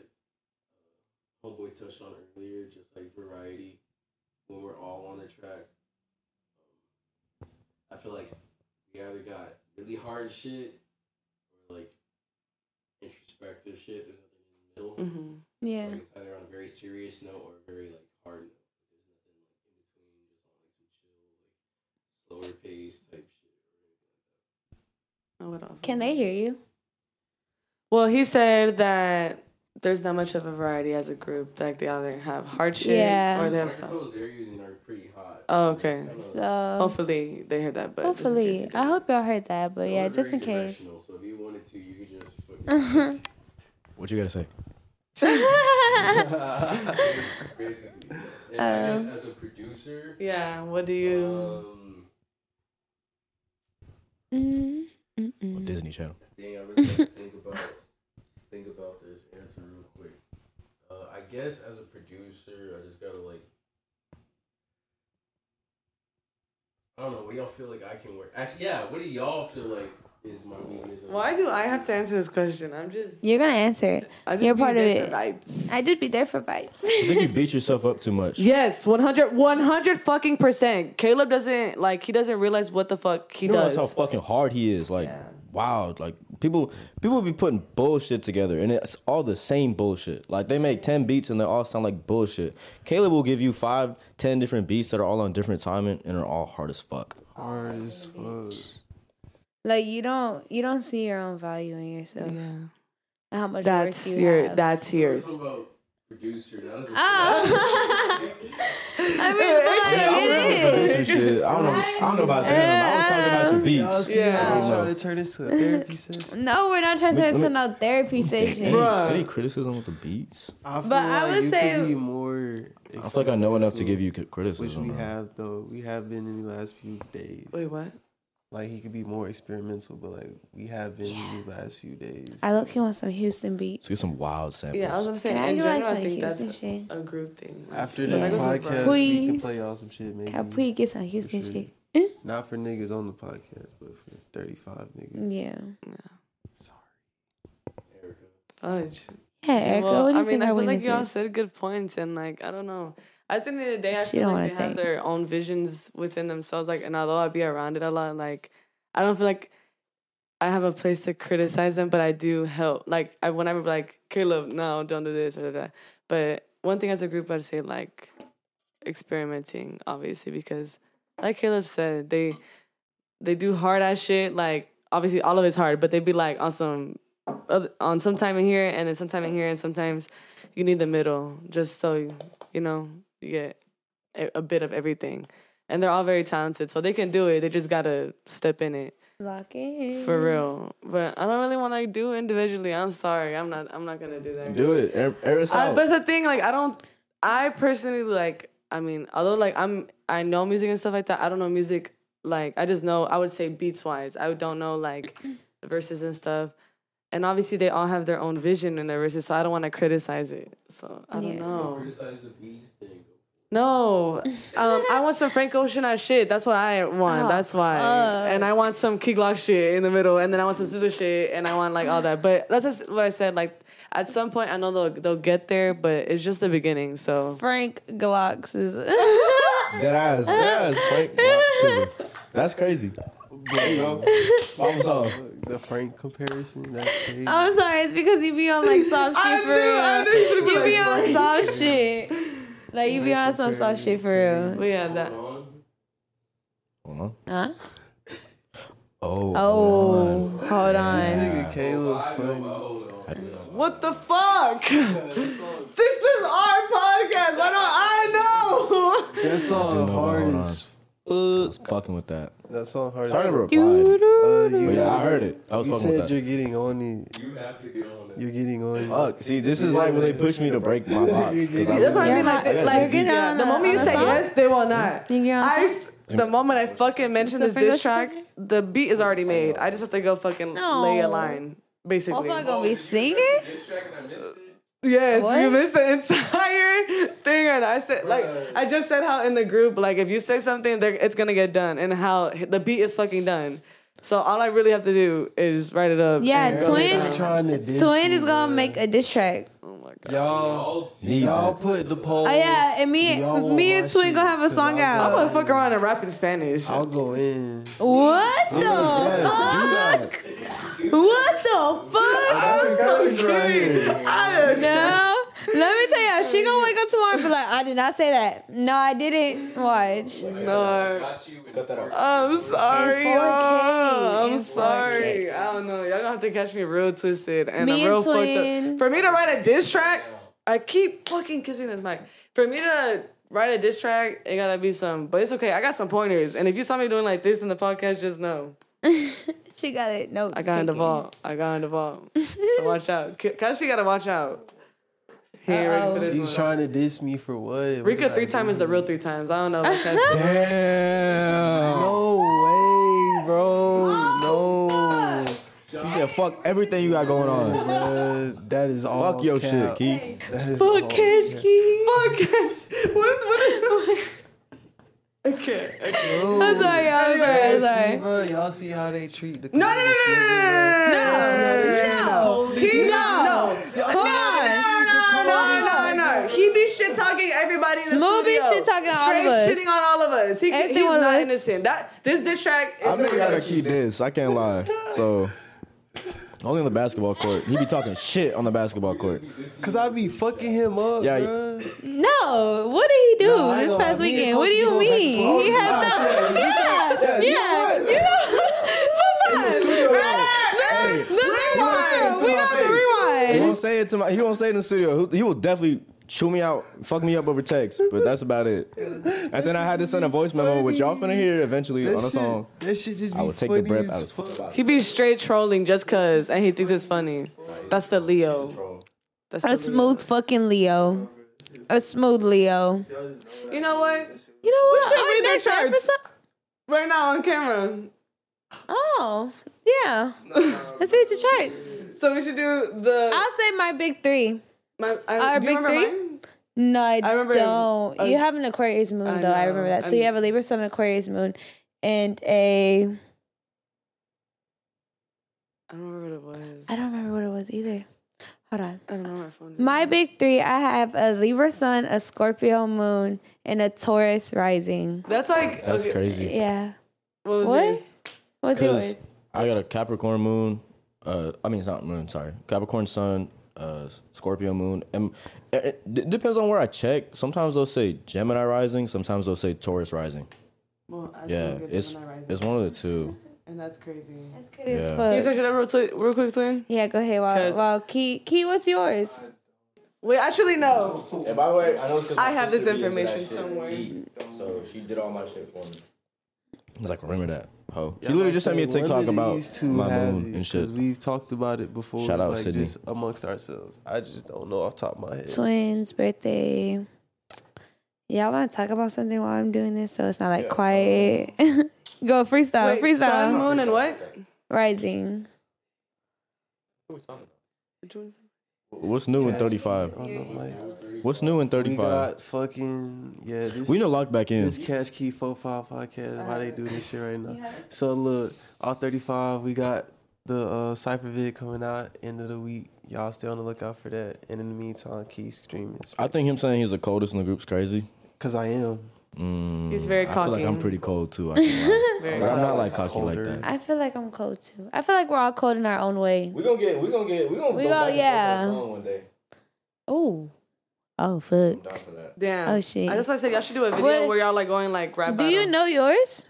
E: uh, homeboy touched on earlier, just like variety when we're all on the track. Um, I feel like we either got really hard shit or like introspective shit. There's nothing in the middle.
B: Mm-hmm.
A: Yeah.
E: Like, it's either on a very serious note or a very like hard note. There's nothing like in between, just on like some chill, like slower pace type shit or anything like that.
B: Oh, what else?
A: Can they hear you?
B: Well, he said that there's not much of a variety as a group. Like they either have hard shit
A: Yeah.
B: or they have some.
E: microphones they're using are pretty hot.
B: Oh, okay.
A: So
B: Hopefully they heard that, but just in case
A: hopefully, I hope y'all heard that. But
E: they're
A: yeah, just in case.
E: So if you wanted to, you could just. fucking- (laughs)
D: What you gotta say? (laughs)
E: Basically. And I
A: Um,
E: guess as a producer,
B: Yeah. What do you?
E: um,
A: Mm, mm, mm.
D: Disney Channel.
E: dang, I really think about think about this answer real quick. Uh, I guess as a producer, I just gotta like. I don't know. What do y'all feel like I can work? Actually, yeah. What do y'all feel like is my weakness?
B: Why do I have to answer this question? I'm just.
A: You're gonna answer it.
B: I just
A: You're part of it.
B: vibes.
A: I did be there for vibes.
D: I think you beat yourself up too much.
B: Yes, 100, 100 fucking percent. Caleb doesn't like. He doesn't realize what the fuck he
D: You realize
B: does.
D: how fucking hard he is. Like, wow. Like people, people be putting bullshit together, and it's all the same bullshit. Like they make ten beats, and they all sound like bullshit. Caleb will give you five, ten different beats that are all on different timing, and are all hard as fuck.
C: Hard as fuck.
A: like you don't, you don't see your own value in yourself.
B: yeah,
A: And how much
B: that's
A: work you
B: your.
A: have.
B: That's
E: We're
B: yours.
E: talking about producer. Now this is
A: Oh. I mean, but it
D: Some
A: is.
D: shit. I don't know. I don't know about them. I was talking about your
C: Y'all
D: beats.
C: see
B: Yeah.
C: trying to turn this to a therapy session?
A: No, we're not trying to
D: Let
A: turn this into no therapy session.
D: Any, any criticism with the beats?
C: I feel
A: But I
C: like
A: would
C: you
A: say-
C: could be more.
D: I feel like I know enough to give you
C: Which
D: criticism.
C: we
D: bro.
C: have though. We have been in the last few days.
B: Wait, what?
C: Like he could be more experimental, but like we have been in the last few days.
A: I look, he wants some Houston beats.
D: Let's get some wild samples.
B: Yeah, I was gonna say
A: Can I
B: in
A: get like
B: I
A: some
B: think that's
A: Houston shit?
B: a group thing.
C: After this
B: Like,
C: podcast, we can play y'all some shit. Maybe
A: Can we get some Houston
C: sure.
A: shit? (laughs)
C: not for niggas on the podcast, but for thirty-five niggas.
A: Yeah.
C: Sorry.
E: Erica.
B: Fudge.
A: Yeah, Erica,
B: well,
A: what do you
B: I mean, I
A: our
B: feel like y'all said good points, and like I don't know. At the end of the day, I
A: She
B: feel like they
A: wanna
B: have their own visions within themselves. Like, and although I be around it a lot, like I don't feel like I have a place to criticize them, but I do help. Like, I whenever like Caleb, no, don't do this or that. But one thing as a group, I'd say like experimenting, obviously, because like Caleb said, they they do hard ass shit. Like, obviously, all of it's hard, but they'd be like on some other, on some time in here and then some time in here, and sometimes you need the middle, just so you, you know you get a, a bit of everything. And they're all very talented, so they can do it. They just gotta step in it
A: Lock in.
B: for real. But I don't really want to do individually. I'm sorry. I'm not. I'm not gonna do that.
D: Do it. Air, air us
B: I,
D: out.
B: but it's the thing, like I don't. I personally like. I mean, although like I'm, I know music and stuff like that. I don't know music. Like I just know. I would say beats wise. I don't know like the verses and stuff. And obviously, they all have their own vision in their verses, so I don't want to criticize it. So I don't
A: Yeah.
B: know.
E: Criticize the beats thing.
B: No, um, I want some Frank Ocean ass shit. That's what I want.
A: Oh,
B: that's why.
A: fuck.
B: And I want some Key Glock shit in the middle, and then I want some SZA shit, and I want like all that. But that's just what I said. Like at some point, I know they'll they'll get there, but it's just the beginning. So
A: Frank Glocks (laughs) is.
D: That ass. That ass. Frank. Watson. That's crazy. There you go. Problem solved.
C: The Frank comparison, that's crazy.
A: I'm sorry, it's because you be on like soft (laughs) shit for
B: knew- I
A: real.
B: knew you was
A: You be
B: be
A: on
B: like
A: soft shit. Like you be on some soft shit for real.
B: we had that.
E: On.
D: Hold on.
A: Huh?
D: Oh.
A: Oh, hold on.
C: Nigga Caleb
E: I
C: funny.
E: but hold on. hold
B: What the fuck? (laughs) this is our podcast. Why don't I know?
C: That song
D: know
C: hard
D: about
C: as
D: I was fucking with that.
C: that song hard
D: I never replied.
C: Uh, you,
D: But yeah, I heard it. I was
C: you
D: fucking with
C: said
D: that.
C: you're getting on it.
E: You have to get on it.
C: You're getting on it.
D: Fuck. See, this is like when they push me to break my (laughs) box. 'cause I
B: That's what I
D: really-
B: mean. Like,
A: You're
B: like
A: you're
B: yeah,
A: on
B: the moment you say yes, they will not.
A: You get on
B: I,
A: a
B: s- the moment I fucking mention
A: So
B: this diss track, the beat is already made. I just have to go fucking lay a line,
A: What
B: basically.
A: am I gonna be singing?
E: This track and I missed it.
B: Yes,
A: What?
B: you missed the entire thing, and I said like I just said how in the group like if you say something, it's gonna get done, and how the beat is fucking done. So all I really have to do is write it up.
A: Yeah,
B: and go
A: twin.
C: Trying to diss
A: Twin
C: me,
A: is gonna
C: bruh.
A: make a diss track.
B: Oh my god.
C: y'all.
D: Need
C: Y'all put the poll.
A: Oh yeah, and me, me and Twin gonna have a song
C: I'll
B: I'm gonna fuck around and rap in Spanish.
C: I'll go in.
A: What the fuck? What the fuck? Oh, I am no, let me tell y'all, she gonna wake up tomorrow and be like, I did not say that. No, I didn't. Watch.
B: No. I'm sorry,
A: In 4K,
B: y'all. I'm sorry. I don't know. Y'all gonna have to catch me real twisted and
A: Me
B: I'm
A: and
B: real fucked
A: Twin.
B: up. For me to write a diss track, I keep fucking kissing this mic. For me to write a diss track, it gotta be some. But it's okay. I got some pointers, and if you saw me doing like this in the podcast, just know (laughs)
A: She got it. No,
B: I got in the vault. I got in the vault. so watch out. Cause she gotta watch out. He ain't ready for oh. this
C: She's
B: one.
C: trying to diss me for what? What
B: Rika
C: did
B: three times is the real three times. I don't know. If (laughs)
D: Damn.
C: No way, bro. No.
D: She said, "Fuck everything you got going on." (laughs)
C: Bruh, that is all.
D: Fuck your
C: cap.
D: shit, Key.
C: That is
A: Fuck
C: all
A: Cash
C: cap.
B: Fuck it. (laughs) What? What? okay. Okay.
A: I'm sorry, y'all. I'm sorry. I'm
C: See, bro, y'all see how they treat the
B: No, no, no, no, no, no, no,
C: no,
B: He
A: No.
B: no.
A: Come on.
B: No, no, no, no. He be shit talking everybody in the
A: Smooth be
B: studio.
A: shit-talking all of us.
B: shitting on all of us. He,
A: Every
B: he's
A: one of
B: not
A: us.
B: innocent. That this diss track is
D: I made
B: a-
D: out of Key this. I can't lie. So. Only on the basketball court. He be talking shit on the basketball court.
C: Cause I be fucking him up,
D: Yeah,
C: bruh.
A: No, what did he do
C: Nah, I ain't
A: this
C: gonna
A: past
C: lie. Me and
A: weekend?
C: Coach
A: What do
C: be
A: you
C: going back and
A: mean?
C: forth.
A: He has no. Yeah, yeah. You know, we got the
D: He
A: rewind.
D: won't say it to my. He won't say it in the studio. He he will definitely chew me out, fuck me up over text. But that's about it. And then I had to send a voice memo, which y'all finna hear eventually
C: That
D: on a
C: shit,
D: song.
C: that shit just be
D: I would take the breath out of-
C: fuck.
B: He be straight trolling just cause, and he thinks it's funny. That's the Leo. That's
A: A
B: the
A: smooth fucking Leo. A smooth Leo.
B: Leo. You know what?
A: You know what?
B: We should
A: Our
B: read their charts.
A: episode-
B: Right now on camera.
A: Oh, yeah. Let's read the charts.
B: So we should do the.
A: I'll say my big three.
B: my, I,
A: our
B: do
A: big
B: remember
A: three?
B: mine?
A: No, I,
B: I remember-
A: don't.
B: uh,
A: you have an Aquarius moon,
B: I
A: though. I remember that. So
B: I'm-
A: you have a Libra Sun, Aquarius moon, and a.
B: I don't remember what it was.
A: I don't remember what it was either. Hold on.
B: I don't know my phone.
A: My big three, I have a Libra Sun, a Scorpio moon, and a Taurus rising.
B: That's like
D: That's
B: okay,
D: crazy.
A: Yeah.
B: What was
A: What?
B: yours?
A: What's
D: Cause
A: yours?
D: I got a Capricorn moon. Uh, I mean it's not moon. Sorry, Capricorn sun, uh, Scorpio moon, and it, it depends on where I check. Sometimes they'll say Gemini rising. Sometimes they'll say Taurus rising.
B: Well, I
D: Yeah, it's
B: rising.
D: it's one of the two. (laughs)
B: and that's crazy.
A: That's good as
D: Yeah.
B: Can you
A: fuck.
B: search it up real, twi- real quick, twin?
A: Yeah, go ahead. Wow,
B: 'Cause-
A: wow. Key, Key, what's yours?
B: Wait, actually no. (laughs)
D: And by the way, I know because
B: I have this information somewhere.
D: so she did all my shit for me. I was like, remember that, ho. She literally
C: I
D: just sent me a TikTok about my moon
C: it,
D: and shit.
C: 'cause We've talked about it before.
D: Shout out
C: like,
D: Sydney.
C: Just amongst ourselves. I just don't know off the top of my head.
A: Twins' birthday. Y'all want to talk about something while I'm doing this, so it's not like quiet. (laughs) go freestyle,
B: Wait,
A: freestyle.
B: sun, moon, and what?
A: Rising.
B: Which one's-
D: What's new in 35?
C: I don't know, like,
D: What's new in thirty five?
C: we
D: 35?
C: got fucking yeah. This,
D: We know lock back in.
C: this Cash Key Four Five podcast. Why they do this shit right now? So look, all thirty five. We got the uh, Cypher vid coming out end of the week. Y'all stay on the lookout for that. And in the meantime, keep streaming.
D: I think him saying he's the coldest in the group's crazy.
C: Cause I am.
D: Mm,
B: He's very cocky.
D: I feel like I'm pretty cold too. I can't lie. (laughs)
B: Very
D: but I'm not like
C: cocky.
D: cocky like that.
A: I feel like I'm cold too. I feel like we're all cold in our own way.
D: We're gonna get. We're gonna get. We're gonna
A: We go go back and forth on yeah.
D: one day.
A: Oh. Oh fuck.
B: Damn.
A: Oh, shit.
B: That's why I said y'all should do a video
A: What-
B: where y'all like going like rap.
A: Do you know yours?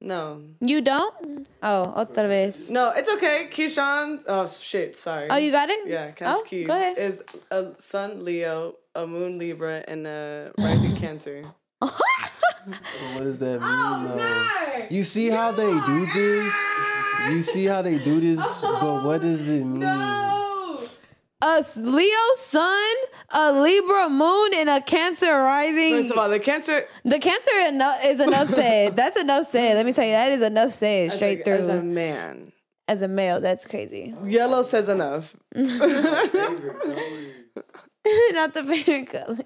B: No.
A: You don't? Oh, otra vez.
B: No, it's okay. Keyshawn. Oh shit. Sorry.
A: Oh, you got it?
B: Yeah, Cash
A: Oh,
B: Keys
A: go ahead.
B: is a sun Leo, a moon Libra, and a rising (laughs) Cancer.
C: What does that (laughs) oh, mean? though? You see how they do this? You see how they do this? (laughs) Oh, but what does it mean?
A: A Leo sun, a Libra moon, and a Cancer rising.
B: First of all, the Cancer
A: the Cancer eno- is enough said. That's enough said. Let me tell you, that is enough said
B: as
A: straight
B: a,
A: through.
B: as a man.
A: as a male, that's crazy.
B: Yellow says enough. (laughs)
A: Not the favorite color.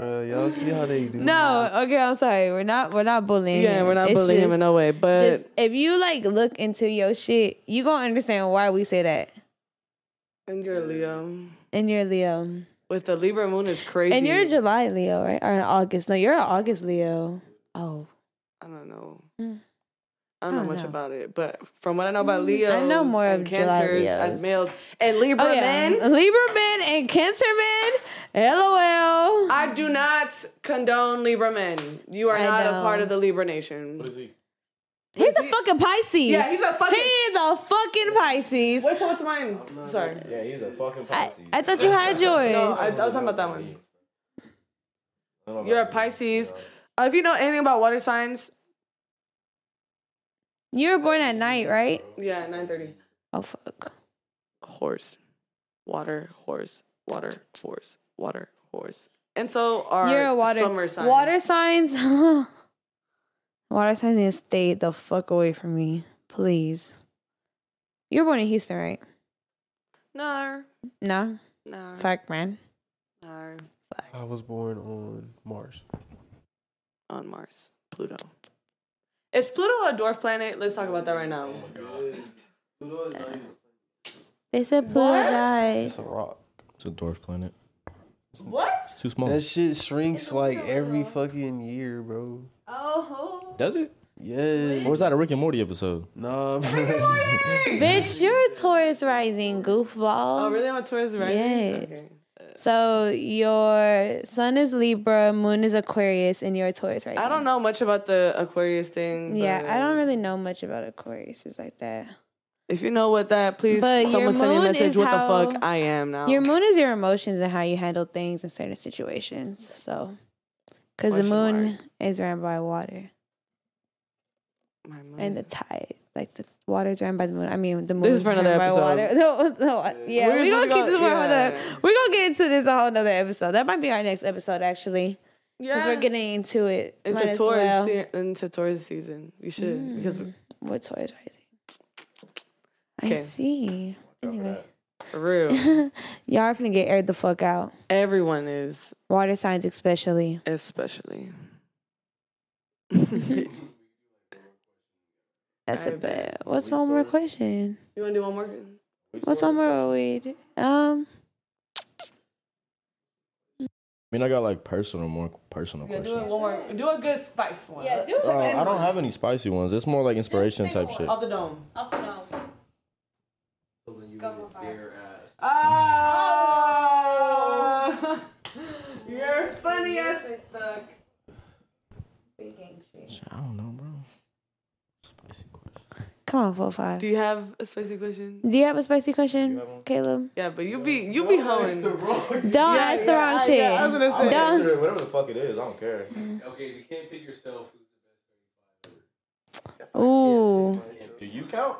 C: Uh, y'all see how they do?
A: No, okay, I'm sorry. We're not we're not bullying.
B: Yeah,
A: him.
B: we're not
A: It's
B: bullying him in no way, but
A: Just if you like look into your shit, you gonna understand why we say that.
B: and you're Leo.
A: And you're Leo.
B: With the Libra moon is crazy.
A: And you're a July Leo, right? Or an August. No, you're an August Leo. Oh.
B: I don't know.
A: Mm.
B: I don't know
A: I don't
B: much
A: know.
B: about it, but from what I know about Leo,
A: I know more
B: and
A: of
B: Cancers
A: Leos.
B: as males and Libra
A: Oh yeah.
B: men.
A: Libra men and Cancer men. LOL.
B: I do not condone Libra men. You are
A: I
B: not a part of the Libra nation. What is he?
A: He's a
B: he?
A: fucking Pisces.
B: Yeah, he's a fucking-
A: He is a fucking Pisces.
B: Wait, so what's mine? Sorry.
D: Yeah, he's a fucking
A: I, I thought you had (laughs) yours.
B: No, I, I was talking about that one. You're a Pisces. Uh, if you know anything about water signs,
A: you were born at night, right?
B: yeah, nine thirty.
A: Oh fuck.
B: Horse, water, horse, water, horse, water, horse, and so are
A: You're a water
B: summer signs.
A: water signs. (laughs) water signs need to stay the fuck away from me, please. You were born in Houston, right?
B: No,
A: No,
B: no,
A: fuck, man.
B: no. Fuck.
C: I was born on Mars.
B: On Mars, Pluto. Is Pluto a dwarf planet? Let's talk about that right now.
A: Oh they said Pluto
B: What?
A: died.
C: It's a rock.
D: It's a dwarf planet.
B: What?
D: It's too small.
C: That shit shrinks like every fucking year, bro.
A: Oh,
D: Does it?
C: Yeah.
D: Or was that a Rick and Morty episode?
C: Nah, bro.
A: bitch, you're a Taurus rising goofball.
B: Oh, really? I'm a Taurus, right?
A: Yes.
B: Okay.
A: So your sun is Libra, moon is Aquarius, and you're a Taurus rising.
B: I don't know much about the Aquarius thing.
A: Yeah, I don't really know much about Aquarius like that.
B: If you know what that, please
A: But
B: someone send me a message. What
A: how-
B: the fuck I am now.
A: Your moon is your emotions and how you handle things in certain situations. So, because the moon
B: mark.
A: is ran by water
B: My moon.
A: and the tide, like the water is ran by the moon. I mean, the moon
B: This is
A: is
B: for
A: ran
B: another
A: by
B: episode.
A: water. (laughs) No, no, yeah,
B: We're
A: we're, gonna keep
B: go-
A: this for
B: yeah.
A: another. We're gonna get into this a whole nother episode. That might be our next episode, actually,
B: yeah.
A: since we're getting into it.
B: into
A: as
B: Taurus
A: well.
B: se- into Taurus season. We should mm. because
A: What Taurus rising? I
B: Okay.
A: see. Anyway,
B: for real, (laughs)
A: y'all are finna get aired the fuck out.
B: everyone is,
A: Water signs, especially.
B: especially. (laughs)
A: That's
B: I
A: a
B: bet.
A: bad. What's one more question?
B: You want to do one more?
A: What's one more weed? Um,
D: I mean, I got like personal, more personal
B: Yeah, do it one more. Do a good spice one.
A: Yeah, do
D: Uh, I don't have any spicy ones. It's more like inspiration type shit.
B: Off the dome.
A: Off the dome.
B: Ah! You're funny as fuck.
D: I don't know, bro. Spicy question.
A: Come on, four five.
B: Do you have a spicy question?
A: Do you have a spicy question, Caleb?
B: Yeah, but you be you be hoeing.
A: Don't
B: Yeah,
A: ask the wrong
B: I-
A: shit.
B: yeah, I was gonna say.
A: Don't.
D: whatever the fuck it is. I don't care.
E: Okay, if you can't pick yourself.
A: Ooh.
D: Do you count?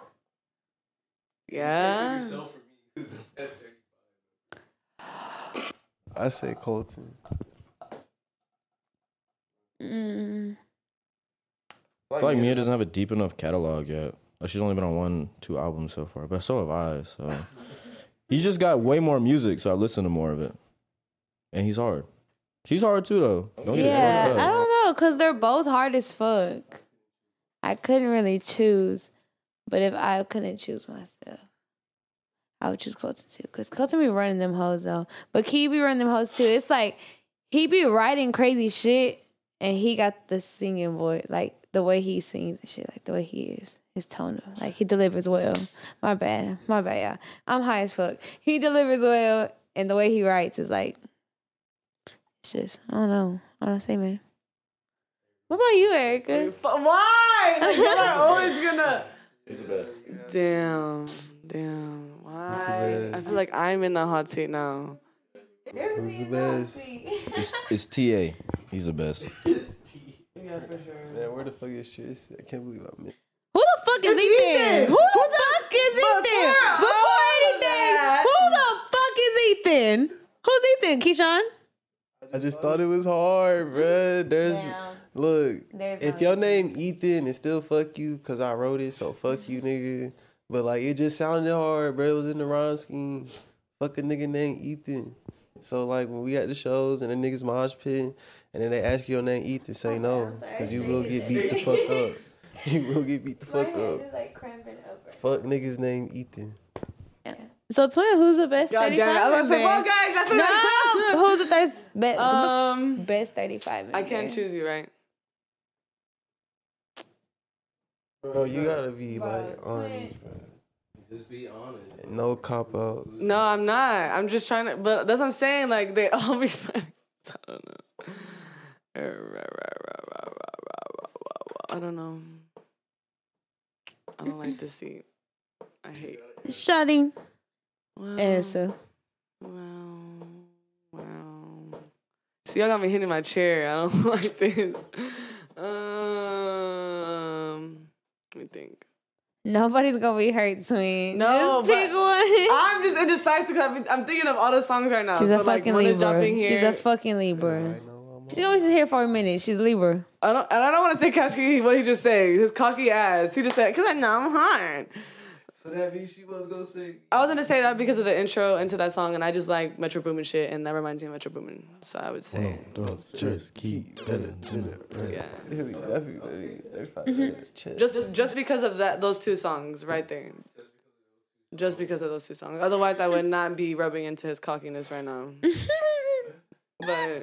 B: Yeah.
E: who's the best.
C: I say Colton.
A: Mm.
D: I feel like Mia doesn't have a deep enough catalog yet. Like she's only been on one, two albums so far, but so have I. So (laughs) he's just got way more music, so I listen to more of it. And he's hard. She's hard too, though. Don't
A: Yeah,
D: it
A: I don't know, cause they're both hard as fuck. I couldn't really choose, but if I couldn't choose myself, I would choose Colton too. Cause Colton be running them hoes though, but Key be running them hoes too. It's like he be writing crazy shit, and he got the singing voice, like the way he sings and shit, like the way he is, his tone, like he delivers well. My bad, my bad. Yeah. I'm high as fuck. He delivers well, and the way he writes is like it's just I don't know. I don't say, man. What about you, Erica?
B: F- Why? (laughs) Like, y'all are always gonna.
D: He's the best.
B: Damn. Damn. Why? I feel like I'm in the hot seat now.
C: Who's the best?
D: It's, it's TA. He's the best. (laughs)
B: Yeah, for sure.
C: Man, where the fuck is Tris? I can't believe I missed.
A: Who the fuck is Ethan?
B: Ethan.
A: Who the fuck is Ethan? Before anything, who the fuck is Ethan? Who's Ethan? Keyshawn?
C: I just thought it was hard, bruh. There's look.
A: There's
C: if
A: no
C: your name Ethan and still fuck you, cause I wrote it, so fuck you, nigga. But like it just sounded hard, bro. It was in the rhyme scheme. Fuck a nigga named Ethan. So like when we at the shows and the niggas mosh pit, and then they ask you your name, Ethan, say no, because you will get beat the fuck (laughs) up. You will get beat the fuck up.
A: like cramping over.
C: Fuck niggas named Ethan.
A: So twin, who's the best?
B: God damn it. I was about to say,
A: member?
B: well, guys, that's
A: No, (laughs) who's the best? Best,
B: Um,
A: best thirty-five.
B: I can't
A: member?
B: choose you, right?
C: Bro, you gotta be like honest, bro.
E: Just be honest.
C: No cop outs.
B: No, I'm not. I'm just trying to, but that's what I'm saying. Like, they all be (laughs) friends. I don't know. I don't know. I don't like this seat. I hate
A: Shutting.
B: Wow.
A: Answer.
B: Wow. Wow. See, y'all got me hitting my chair. I don't (laughs) like this. Um, let me think.
A: Nobody's gonna be hurt, twin.
B: No,
A: Just pick
B: but
A: one.
B: I'm just indecisive because I'm, I'm thinking of all the songs right now.
A: She's
B: so
A: a fucking
B: one is
A: Libra.
B: jumping here.
A: She's a fucking Libra. She always is here for a minute. She's Libra.
B: I don't, and I don't want to say Cash Key what he just said. His cocky ass. He just said, "Cause I know I'm hard."
C: So that means she was gonna say.
B: I was gonna say that because of the intro into that song, and I just like Metro Boomin shit, and that reminds me of Metro Boomin. So I would say,
C: Just keep better than the rest.
B: yeah, mm-hmm. just just because of that, those two songs right there. Just because of those two songs. Otherwise, I would not be rubbing into his cockiness right now. (laughs) but yeah.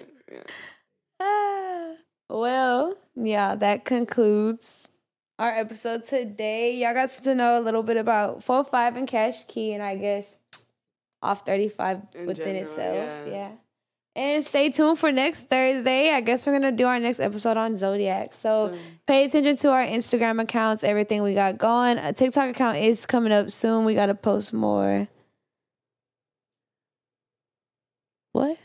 A: Well, yeah, that concludes our episode today. Y'all got to know a little bit about 4 5 and Cash Key, and I guess OFF 35
B: In
A: within
B: general,
A: itself.
B: yeah.
A: Yeah. And stay tuned for next Thursday. I guess we're going to do our next episode on Zodiac. So,
B: So-
A: pay attention to our Instagram accounts, everything we got going. A TikTok account is coming up soon. We got to post more. What?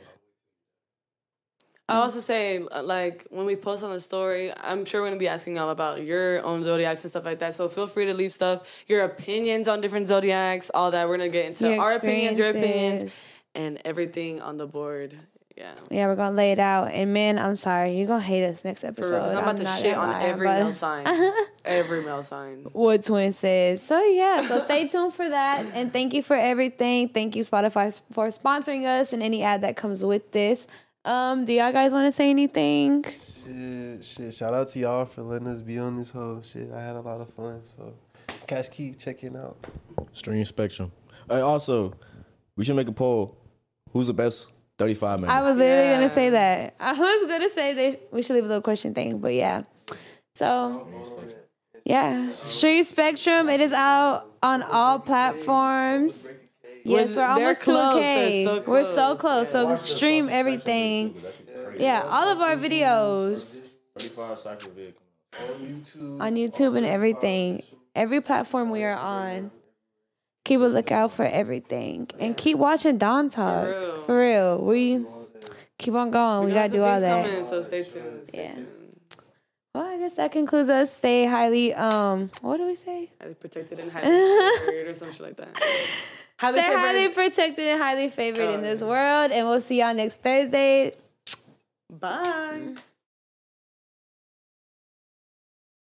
B: I also say uh, like when we post on the story, I'm sure we're gonna be asking y'all about your own zodiacs and stuff like that. So feel free to leave stuff, your opinions on different zodiacs, all that. We're gonna get into our opinions, your opinions, and everything on the board. Yeah.
A: Yeah, we're gonna lay it out. And men, I'm sorry, you're gonna hate us next episode.
B: real, I'm about to shit on
A: lie,
B: every male sign. (laughs) every male sign.
A: What Twin says. So yeah, so stay (laughs) tuned for that. And thank you for everything. Thank you, Spotify, for sponsoring us and any ad that comes with this. Um, do y'all guys want to say anything?
C: Shit, shit. Shout out to y'all for letting us be on this whole shit. I had a lot of fun. So, Cash Key, checking out.
D: Stream Spectrum. Hey, also, we should make a poll. Who's the best 35 member?
A: I was literally
B: Yeah.
A: gonna say that. I was gonna say they we should leave a little question thing, but yeah. So yeah, Street Spectrum. It is out on all platforms. Yes,
B: We're-
A: we're almost
B: close.
A: 2K.
B: They're so
A: We're so close. So stream everything. Yeah, all of our videos
D: 35 Cypher Vid.
A: on YouTube and everything. Every platform we are on. Keep a lookout for everything and keep watching Don Talk. For real, we keep on going. We,
B: got
A: gotta do all
B: some
A: that.
B: Coming, so stay tuned. Stay
A: Yeah.
B: tuned.
A: Well, I guess that concludes us. Stay highly um. What do we say?
B: Highly protected and highly or some shit like that. (laughs) Highly
A: Stay
B: favored.
A: highly protected and highly favored in this world, and we'll see y'all next Thursday.
B: Bye.